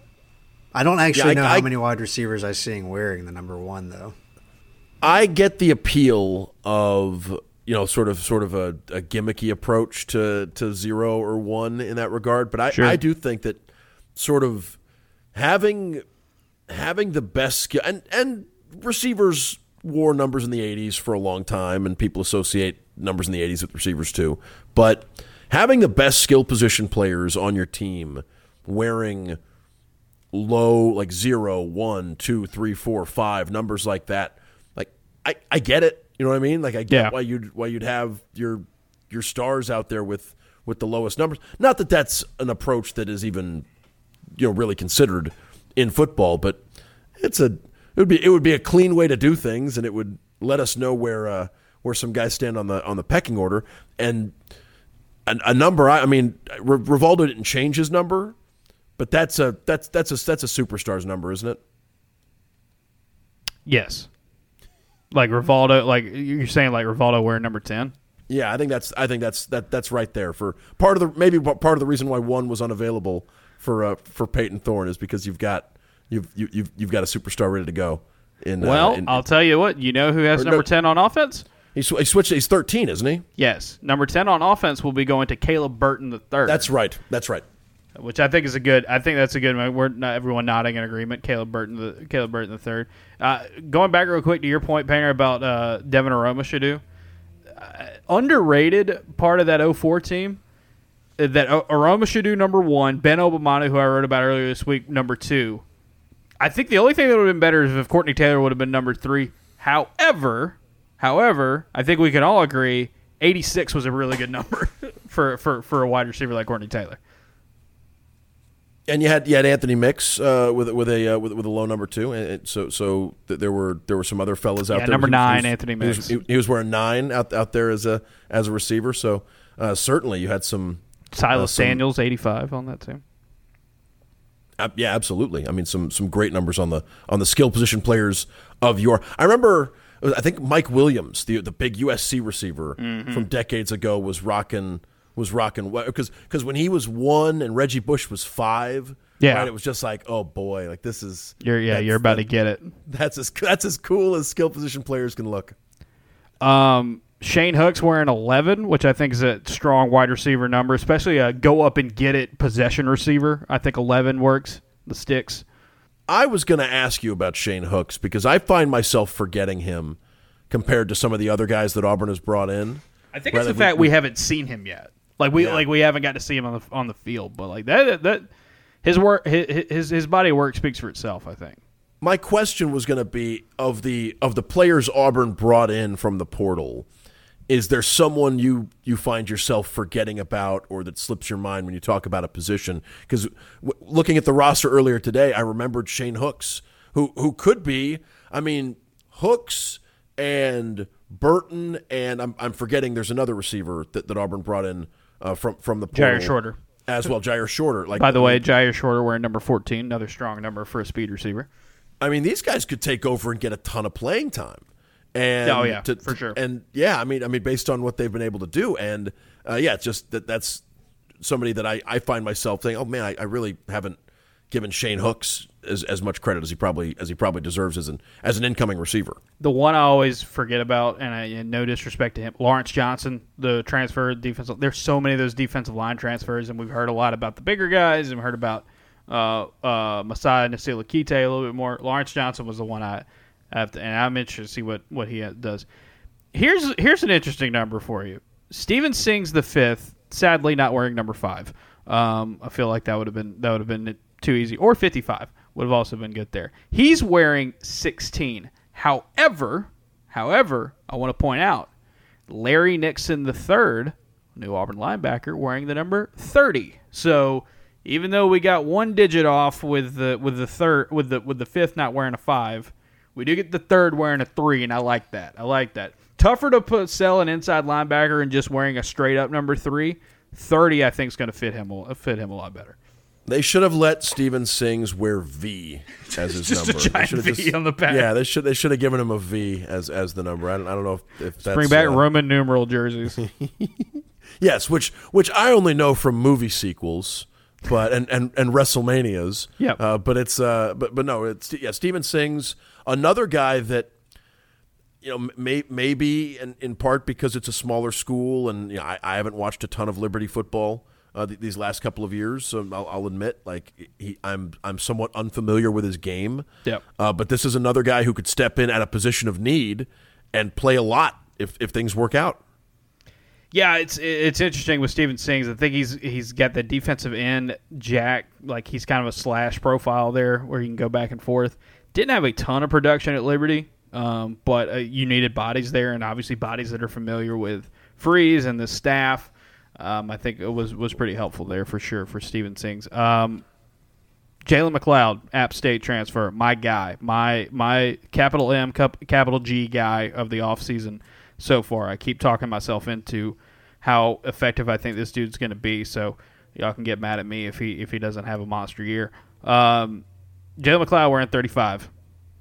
I don't actually Yeah, I- know how I- many wide receivers I seeing wearing the number one though. I get the appeal of you know sort of sort of a, a gimmicky approach to to zero or one in that regard, but I, Sure. I do think that sort of having having the best skill and and receivers wore numbers in the 80s for a long time and people associate numbers in the 80s with receivers too but having the best skill position players on your team wearing low like zero, one, two, three, four, five numbers like that. Like I, I get it. You know what I mean? Like I get Yeah. why you'd why you'd have your your stars out there with with the lowest numbers. Not that that's an approach that is even you know really considered in football, but it's a it would be it would be a clean way to do things, and it would let us know where uh, where some guys stand on the on the pecking order and. A, a number, I, I mean, R- Rivaldo didn't change his number, but that's a that's that's a that's a superstar's number, isn't it? Yes, like Rivaldo. Like you're saying, like Rivaldo wearing number ten. Yeah, I think that's I think that's that that's right there for part of the maybe part of the reason why one was unavailable for uh, for Payton Thorne is because you've got you've you, you've you've got a superstar ready to go. In uh, Well, in- I'll tell you what. You know who has Or no- number ten on offense? he, sw- he switched. He's thirteen, isn't he? Yes, number ten on offense will be going to Caleb Burton the third. That's right. That's right. which I think is a good. I think that's a good. We're not everyone nodding in agreement. Caleb Burton, the Caleb Burton the third. Uh, going back real quick to your point, Painter, about uh, Devin Aromashodu. Uh, underrated part of that 04 team uh, that O- Aromashodu number one. Ben Obomanu, who I wrote about earlier this week, number two. I think the only thing that would have been better is if Courtney Taylor would have been number three. However, however, I think we can all agree 86 was a really good number for, for, for a wide receiver like Courtney Taylor. And you had you had Anthony Mix uh, with with a uh, with, with a low number two, and so so th- there were there were some other fellas out Yeah, there. number He nine, he was- Anthony he was- Mix. He, he was wearing nine out out there as a as a receiver. So uh, certainly you had some Silas some- Daniels, 85 on that team. Uh, yeah, absolutely. I mean, some some great numbers on the on the skill position players of your. I remember, I think Mike Williams, the the big USC receiver Mm-hmm. from decades ago, was rocking was rocking because because when he was one and Reggie Bush was five. Yeah. right, it was just like, oh boy, like this is You're yeah, you're about that- to get it. That's as that's as cool as skill position players can look. Um, Shane Hook's wearing 11, which I think is a strong wide receiver number, especially a go up and get it possession receiver. I think 11 works. The sticks. I was going to ask you about Shane Hooks because I find myself forgetting him compared to some of the other guys that Auburn has brought in. I think Right, it's the fact we, haven't seen him yet. Like we Yeah. like we haven't got to see him on the on the field, but like that that his work his his, his body of work speaks for itself. I think. My question was going to be of the of the players Auburn brought in from the portal. Is there someone you you find yourself forgetting about, or that slips your mind when you talk about a position? Because w- looking at the roster earlier today, I remembered Shane Hooks, who who could be. I mean, Hooks and Burton, and I'm I'm forgetting. There's another receiver that, that Auburn brought in uh, from from the portal Jyaire Shorter. as well. Jyaire Shorter. Like By the way, Jyaire Shorter wearing number 14, another strong number for a speed receiver. I mean, these guys could take over and get a ton of playing time. And Oh, yeah, for sure. And yeah, I mean, I mean, based on what they've been able to do, and uh, yeah, it's just that that's somebody that I, I find myself saying, oh man, I, I really haven't given Shane Hooks as, as much credit as he probably as he probably deserves as an as an incoming receiver. The one I always forget about, and, I, and no disrespect to him, Lawrence Johnson, the transfer defensive. There's so many of those defensive line transfers, and we've heard a lot about the bigger guys, and we've heard about uh, uh, Mosiah Nasili-Kite a little bit more. Lawrence Johnson was the one I to, and I'm interested to see what what he does. Here's here's an interesting number for you. Stephen Sings the fifth, sadly not wearing number five. Um, I feel like that would have been that would have been too easy, or 55 would have also been good there. He's wearing 16. However, however, I want to point out Larry Nixon the third, new Auburn linebacker, wearing the number 30. So even though we got one digit off with the with the third with the with the fifth not wearing a five, we do get the third wearing a three, and I like that. I like that. Tougher to put sell an inside linebacker and just wearing a straight up number three. Thirty, I think, is going to fit him a- fit him a lot better. They should have let Stephen Sings wear V as his Just a number. They giant have V on the back. Yeah, they should they should have given him a V as as the number. I don't, I don't know if, if that's Bring back uh, Roman numeral jerseys. Yes, which which I only know from movie sequels, but and and, and WrestleManias. Yep. Uh, but it's uh, but but no, it's yeah. Stephen Sings, another guy that you know may, maybe in, in part because it's a smaller school, and you know, I, I haven't watched a ton of Liberty football. Uh, th- these last couple of years, so I'll, I'll admit, like he, I'm, I'm somewhat unfamiliar with his game. Yep. Uh, but this is another guy who could step in at a position of need and play a lot if, if things work out. Yeah, it's it's interesting with Stephen Sings. I think he's he's got the defensive end jack, like he's kind of a slash profile there where you can go back and forth. Didn't have a ton of production at Liberty, um, but uh, you needed bodies there, and obviously bodies that are familiar with Freeze and the staff. Um, I think it was was pretty helpful there for sure for Stephen Sings. Um, Jalen McLeod, App State transfer, my guy, my my capital M cap- capital G guy of the offseason so far. I keep talking myself into how effective I think this dude's going to be. So y'all can get mad at me if he if he doesn't have a monster year. Um, Jalen McLeod wearing 35,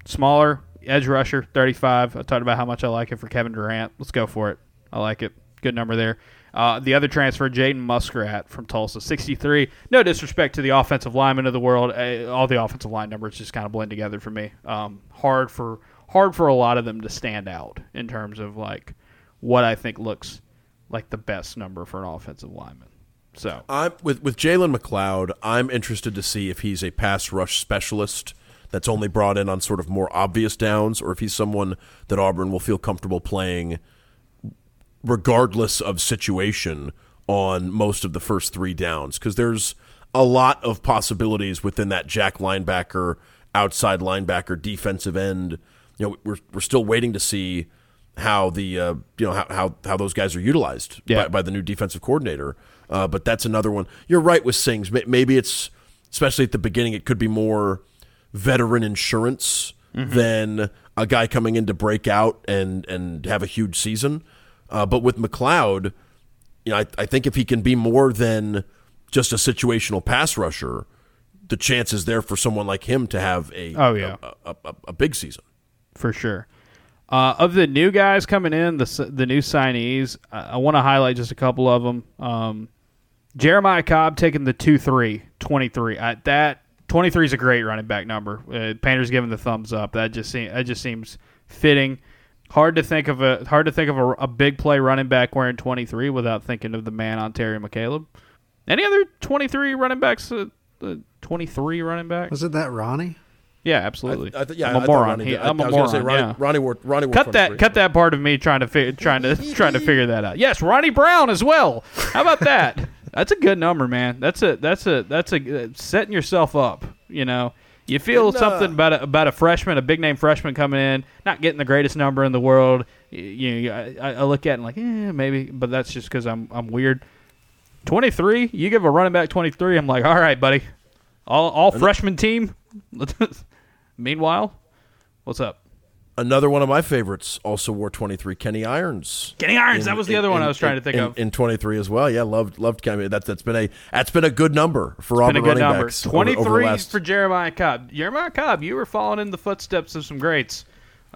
smaller edge rusher 35. I talked about how much I like it for Kevin Durant. Let's go for it. I like it. Good number there. Uh, the other transfer, Jaden Muskrat from Tulsa, 63. No disrespect to the offensive linemen of the world. Uh, all the offensive line numbers just kind of blend together for me. Um, hard for hard for a lot of them to stand out in terms of like what I think looks like the best number for an offensive lineman. So I'm with with Jalen McLeod. I'm interested to see if he's a pass rush specialist that's only brought in on sort of more obvious downs, or if he's someone that Auburn will feel comfortable playing, regardless of situation, on most of the first three downs. Because there's a lot of possibilities within that jack linebacker, outside linebacker, defensive end. You know, we're we're still waiting to see how the uh, you know how, how how those guys are utilized Yeah. by, by the new defensive coordinator. Uh, but that's another one. You're right with Sings. Maybe it's especially at the beginning. It could be more veteran insurance than a guy coming in to break out and and have a huge season. Uh, but with McLeod, you know, I, I think if he can be more than just a situational pass rusher, the chance is there for someone like him to have a Oh, yeah. a, a, a, a big season. for sure. Uh, of the new guys coming in, the the new signees, I, I want to highlight just a couple of them. Um, Jeremiah Cobb taking the 2-3, 23. I, that 23 is a great running back number. Uh, Painter's giving the thumbs up. That just seems that just seems fitting. Hard to think of a hard to think of a, a big play running back wearing 23 without thinking of the man Onterio McCalebb. Any other 23 running backs? Uh, uh, 23 running backs? Was it that Ronnie? Yeah, absolutely. I, I th- yeah, I'm a moron. Ronnie He- did. I- I'm a I was gonna say moron, Ronnie, yeah. Ronnie wore Ronnie wore cut that cut that part of me trying to fi- trying to trying to figure that out. Yes, Ronnie Brown as well. How about that? That's a good number, man. That's a that's a that's a uh, setting yourself up. You know, you feel Didn't, uh, something about a, about a freshman, a big name freshman coming in, not getting the greatest number in the world. You, you I, I look at it and like, eh, maybe, but that's just because I'm I'm weird. Twenty three, you give a running back twenty three. I'm like, all right, buddy, all all freshman team. Meanwhile, what's up? Another one of my favorites also wore 23. Kenny Irons. Kenny Irons. in- that was the in- other one I was trying to think in, of. in 23 as well. Yeah, loved loved Kenny. That's that's been a that's been a good number for been Auburn a good running number. backs over- over 23 last- for Jeremiah Cobb. Jeremiah Cobb, you were following in the footsteps of some greats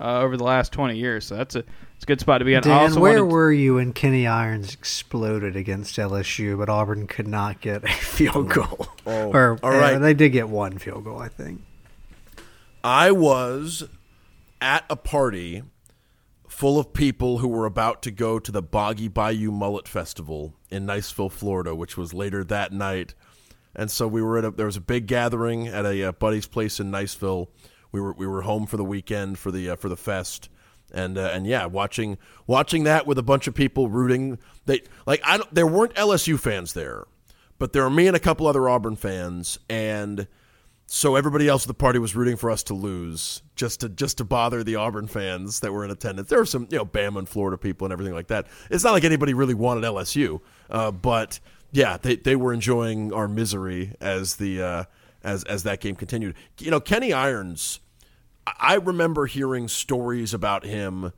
uh, over the last 20 years. So that's a, it's a good spot to be in. Dan, also where wanted- were you when Kenny Irons exploded against LSU, but Auburn could not get a field goal? Oh, or all right. uh, they did get one field goal, I think. I was at a party full of people who were about to go to the Boggy Bayou Mullet Festival in Niceville, Florida, which was later that night. And so we were at a there was a big gathering at a uh, buddy's place in Niceville. We were we were home for the weekend for the uh, for the fest. And uh, and yeah, watching watching that with a bunch of people rooting. They like I there weren't LSU fans there, but there were me and a couple other Auburn fans and so everybody else at the party was rooting for us to lose, just to just to bother the Auburn fans that were in attendance. There were some, you know, Bama and Florida people and everything like that. It's not like anybody really wanted LSU, uh, but yeah, they, they were enjoying our misery as the uh, as as that game continued. You know, Kenny Irons, I- I remember hearing stories about him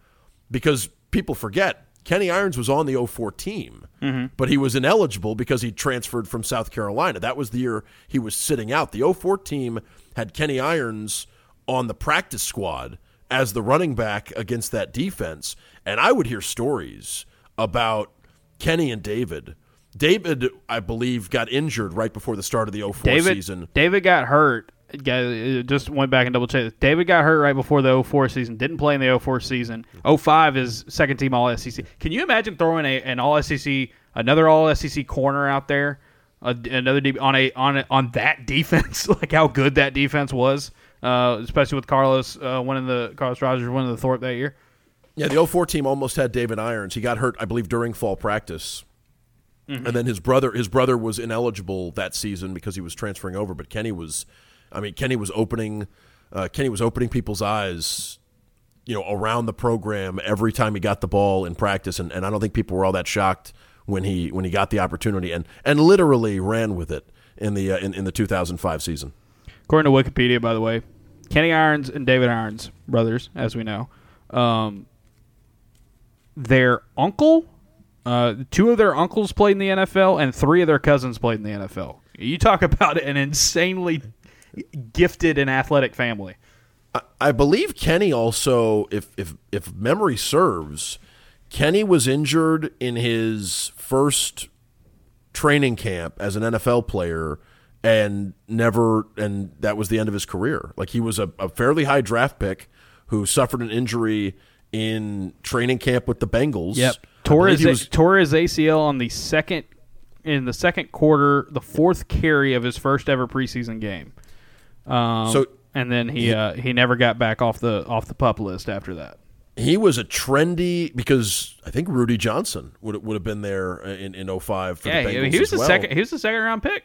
because people forget Kenny Irons was on the 04 team, mm-hmm. but he was ineligible because he transferred from South Carolina. That was the year he was sitting out. The 04 team had Kenny Irons on the practice squad as the running back against that defense. And I would hear stories about Kenny and David. David, I believe, got injured right before the start of the 04 David season. David got hurt. Guy- Just went back and double checked. David got hurt right before the 04 season. Didn't play in the 04 season. 05 is second team All SEC. Can you imagine throwing a, an All SEC, another All SEC corner out there, a, another deep on a on a, on that defense? like how good that defense was, uh, especially with Carlos uh, winning the Carlos Rogers winning the Thorpe that year. Yeah, the 04 team almost had David Irons. He got hurt, I believe, during fall practice. And then his brother his brother was ineligible that season because he was transferring over, but Kenny was I mean, Kenny was opening uh, Kenny was opening people's eyes you know, around the program every time he got the ball in practice and, and I don't think people were all that shocked when he when he got the opportunity and and literally ran with it in the uh, in, in the 2005 season. According to Wikipedia, by the way, Kenny Irons and David Irons, brothers, as we know, um, their uncle, uh, two of their uncles played in the NFL, and three of their cousins played in the NFL. You talk about an insanely gifted and athletic family. I, I believe Kenny also, if if if memory serves, Kenny was injured in his first training camp as an NFL player and never and that was the end of his career. Like he was a, a fairly high draft pick who suffered an injury in training camp with the Bengals. Yep. Tore his, was- tore his ACL on the second in the second quarter, the fourth carry of his first ever preseason game. Um, So- and then he uh, he never got back off the off the pup list after that. he was a trendy because I think Rudi Johnson would would have been there in in 05 for Yeah, the he, he was as the well. second. He was the second round pick.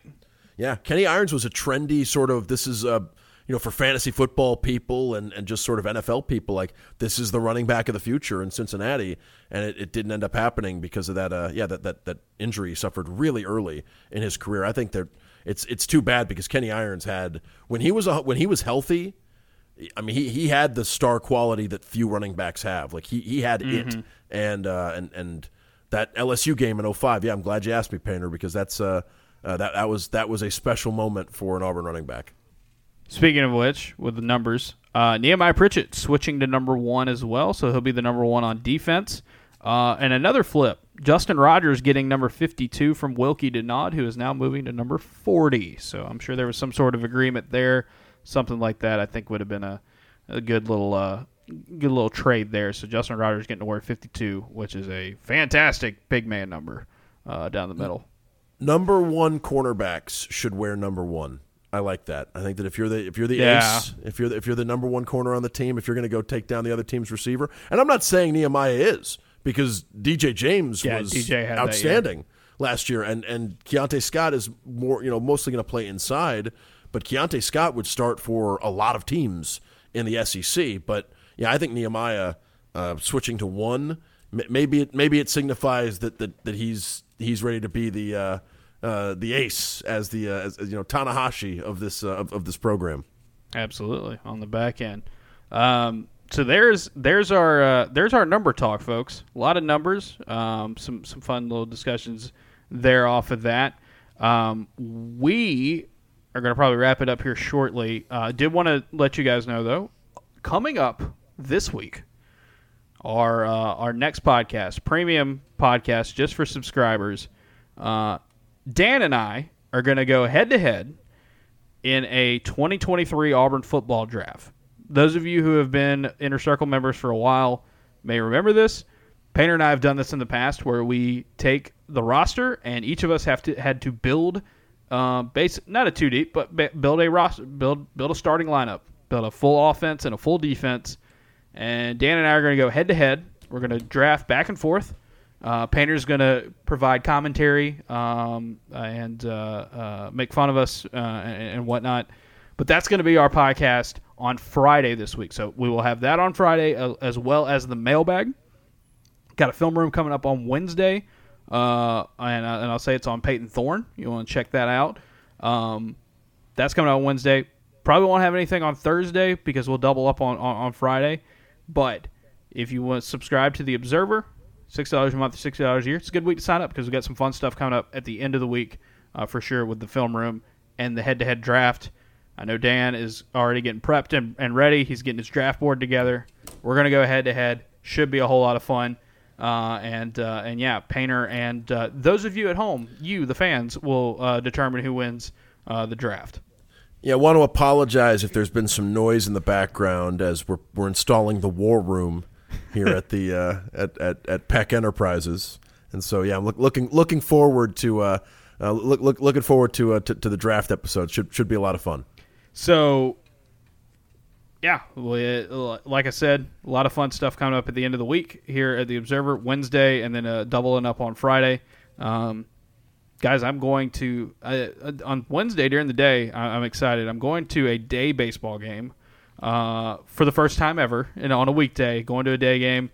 Yeah, Kenny Irons was a trendy sort of this is uh you know for fantasy football people and, and just sort of NFL people like this is the running back of the future in Cincinnati and it, it didn't end up happening because of that uh yeah that, that that injury he suffered really early in his career. I think that it's it's too bad because Kenny Irons had when he was a, when he was healthy I mean, he, he had the star quality that few running backs have. Like he, he had it, and uh, and and that LSU game in 05, Yeah, I'm glad you asked me, Painter, because that's uh, uh, that that was that was a special moment for an Auburn running back. Speaking of which, with the numbers, uh, Nehemiah Pritchett switching to number one as well, so he'll be the number one on defense. Uh, and another flip, Justin Rogers getting number 52 from Wilky Denaud, who is now moving to number 40. So I'm sure there was some sort of agreement there, something like that. I think would have been a, a good little uh, good little trade there. So Justin Rogers getting to wear 52, which is a fantastic big man number uh, down the middle. Number one cornerbacks should wear number one. I like that. I think that if you're the if you're the Yeah. ace, if you're the, if you're the number one corner on the team, if you're going to go take down the other team's receiver, and I'm not saying Nehemiah is because DJ James Yeah, was DJ had that outstanding last year, and and Keionta Scott is more you know mostly going to play inside, but Keionta Scott would start for a lot of teams in the SEC. But yeah, I think Nehemiah uh, switching to one maybe it maybe it signifies that that, that he's he's ready to be the uh, uh, the ace as the uh, as, as, you know Tanahashi of this uh, of, of this program. Absolutely on the back end. Um, so there's there's our uh, there's our number talk, folks. A lot of numbers. Um, some some fun little discussions there off of that. Um, we are going to probably wrap it up here shortly. Uh, did want to let you guys know though, coming up this week, our uh, our next podcast, premium podcast, just for subscribers. Uh, Dan and I are going to go head to head in a 2023 Auburn football draft. Those of you who have been Inner Circle members for a while may remember this. Painter and I have done this in the past, where we take the roster and each of us have to had to build, uh, base not a two deep, but ba- build a roster, build build a starting lineup, build a full offense and a full defense. And Dan and I are going to go head to head. We're going to draft back and forth. Uh, Painter's going to provide commentary um, and uh, uh, make fun of us uh, and, and whatnot. But that's going to be our podcast on Friday this week. So we will have that on Friday uh, as well as the mailbag. Got a film room coming up on Wednesday, uh, and, uh, and I'll say it's on Payton Thorne. You want to check that out. Um, that's coming out on Wednesday. Probably won't have anything on Thursday because we'll double up on, on, on Friday. But if you want to subscribe to the Observer, six dollars a month, six dollars a year. It's a good week to sign up because we got some fun stuff coming up at the end of the week uh, for sure with the film room and the head-to-head draft. I know Dan is already getting prepped and, and ready. He's getting his draft board together. We're gonna go head-to-head. Should be a whole lot of fun. Uh, and uh, and yeah, Painter and uh, those of you at home, you the fans, will uh, determine who wins uh, the draft. Yeah, I want to apologize if there's been some noise in the background as we're we're installing the war room here at the uh, at, at at Peck Enterprises, and so yeah, I'm look, looking looking forward to look, look looking forward to, to to the draft episode. Should should be a lot of fun. So, yeah, like I said, a lot of fun stuff coming up at the end of the week here at the Observer Wednesday, and then uh, doubling up on Friday. Um, guys, I'm going to uh, on Wednesday during the day. I, am excited. I'm going to a day baseball game uh, for the first time ever, and on a weekday, going to a day game.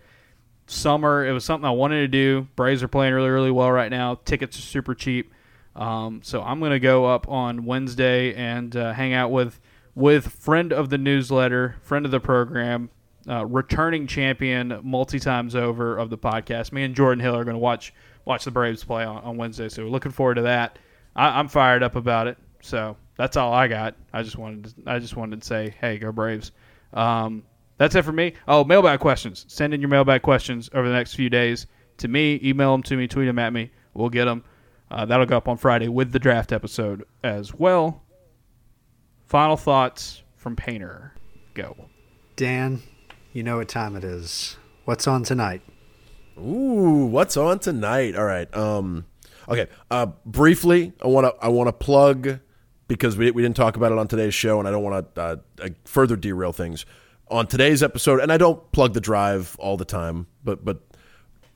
Summer, it was something I wanted to do. Braves are playing really, really well right now. Tickets are super cheap, um, so I'm going to go up on Wednesday and uh, hang out with with friend of the newsletter, friend of the program, uh, returning champion multi times over of the podcast. Me and Jordan Hill are going to watch watch the Braves play on, on Wednesday. So we're looking forward to that. I, am fired up about it. So that's all I got. I just wanted to, I just wanted to say, hey, go Braves. Um, that's it for me. Oh, mailbag questions. Send in your mailbag questions over the next few days to me. Email them to me. Tweet them at me. We'll get them. Uh, that'll go up on Friday with the draft episode as well. Final thoughts from Painter. Go. Dan, you know what time it is. What's on tonight? Ooh, what's on tonight? All right. Um, okay. Uh, briefly, I want to I want to plug because we we didn't talk about it on today's show, and I don't want to uh, uh, further derail things on today's episode. And I don't plug the drive all the time, but but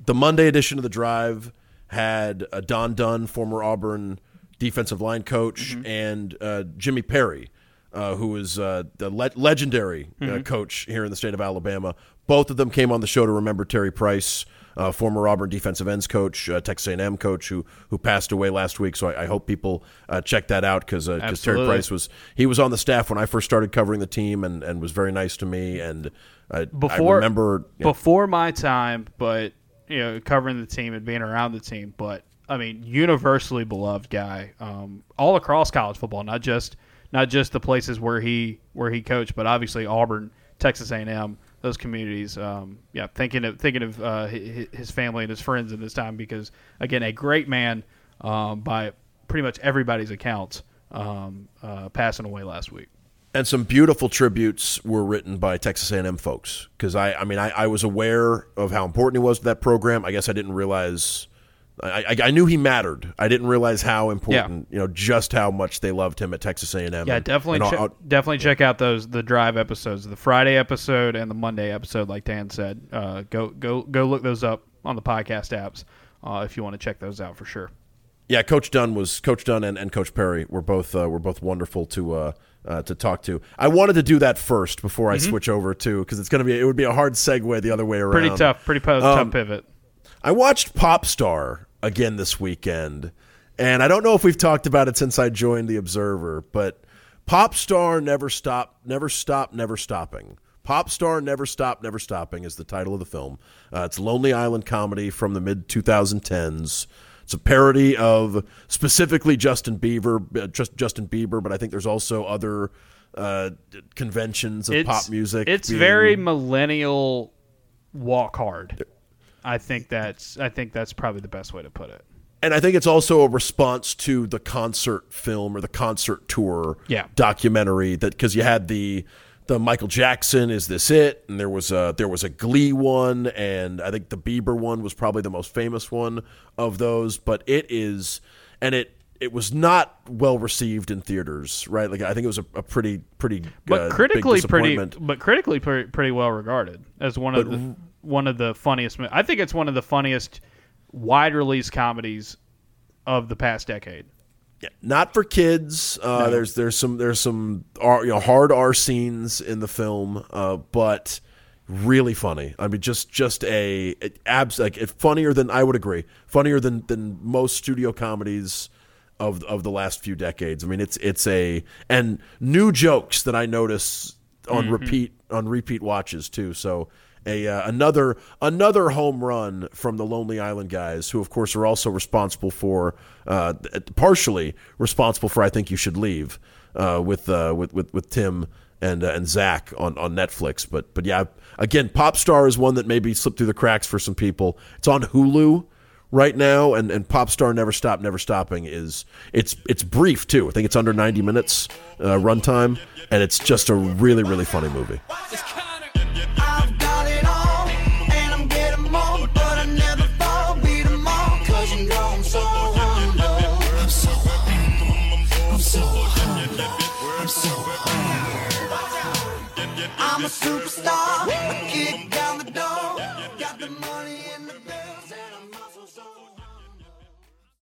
the Monday edition of the drive had uh, Don Dunn, former Auburn defensive line coach, mm-hmm. and uh, Jimmy Perry, uh, who is uh, the le- legendary uh, mm-hmm. coach here in the state of Alabama. Both of them came on the show to remember Terry Price uh, former Auburn defensive ends coach, uh, Texas A&M coach, who who passed away last week. So I, I hope people uh, check that out because Terry Price was he was on the staff when I first started covering the team and, and was very nice to me. And I, before, I remember before my time, but you know covering the team and being around the team, but. I mean, universally beloved guy, um, all across college football, not just not just the places where he where he coached, but obviously Auburn, Texas A&M, those communities. Um, yeah, thinking of thinking of uh, his family and his friends in this time because again, a great man um, by pretty much everybody's accounts, um, uh, passing away last week. And some beautiful tributes were written by Texas A&M folks because I, I mean, I, I was aware of how important he was to that program. I guess I didn't realize I, I, knew he mattered. I didn't realize how important, yeah. you know, just how much they loved him at Texas A&M. Yeah, definitely, and, che- definitely check out those the drive episodes, the Friday episode and the Monday episode. Like Dan said, uh, go go go look those up on the podcast apps uh, if you want to check those out for sure. Yeah, Coach Dunn was Coach Dunn and, and Coach Perry were both uh, were both wonderful to uh, to talk to. I wanted to do that first before I mm-hmm. switch over to because it's going to be it would be a hard segue the other way around. Pretty tough, pretty po- um, tough pivot. I watched Popstar again this weekend, and I don't know if we've talked about it since I joined the Observer, but Popstar never stop, never stop, never stopping. Popstar Never Stop, Never Stopping is the title of the film. Uh, it's a Lonely Island comedy from the mid 2010s. It's a parody of specifically Justin Bieber, uh, just Justin Bieber, but I think there's also other uh, conventions of it's, pop music. It's being... very millennial walk hard. I think that's I think that's probably the best way to put it. And I think it's also a response to the concert film or the concert tour yeah. documentary that because you had the the Michael Jackson is this it and there was a there was a Glee one and I think the Bieber one was probably the most famous one of those but it is and it it was not well received in theaters right like I think it was a, a pretty pretty but uh, critically pretty but critically pretty, pretty well regarded as one of but, the one of the funniest. I think it's one of the funniest wide release comedies of the past decade. Yeah, not for kids. Uh, no. There's there's some there's some R, you know hard R scenes in the film, uh, but really funny. I mean, just just a abs like it, funnier than I would agree. Funnier than than most studio comedies of of the last few decades. I mean, it's it's a and new jokes that I notice on repeat on repeat watches too. So a uh, another another home run from the Lonely Island guys, who of course are also responsible for uh, partially responsible for I think you should leave uh, with, uh, with with with Tim and uh, and Zach on, on Netflix. But but yeah, again, Popstar is one that maybe slipped through the cracks for some people. It's on Hulu right now, and, and Popstar Never Stop Never Stopping is it's it's brief too. I think it's under ninety minutes uh, runtime, and it's just a really really funny movie. Superstar. Kick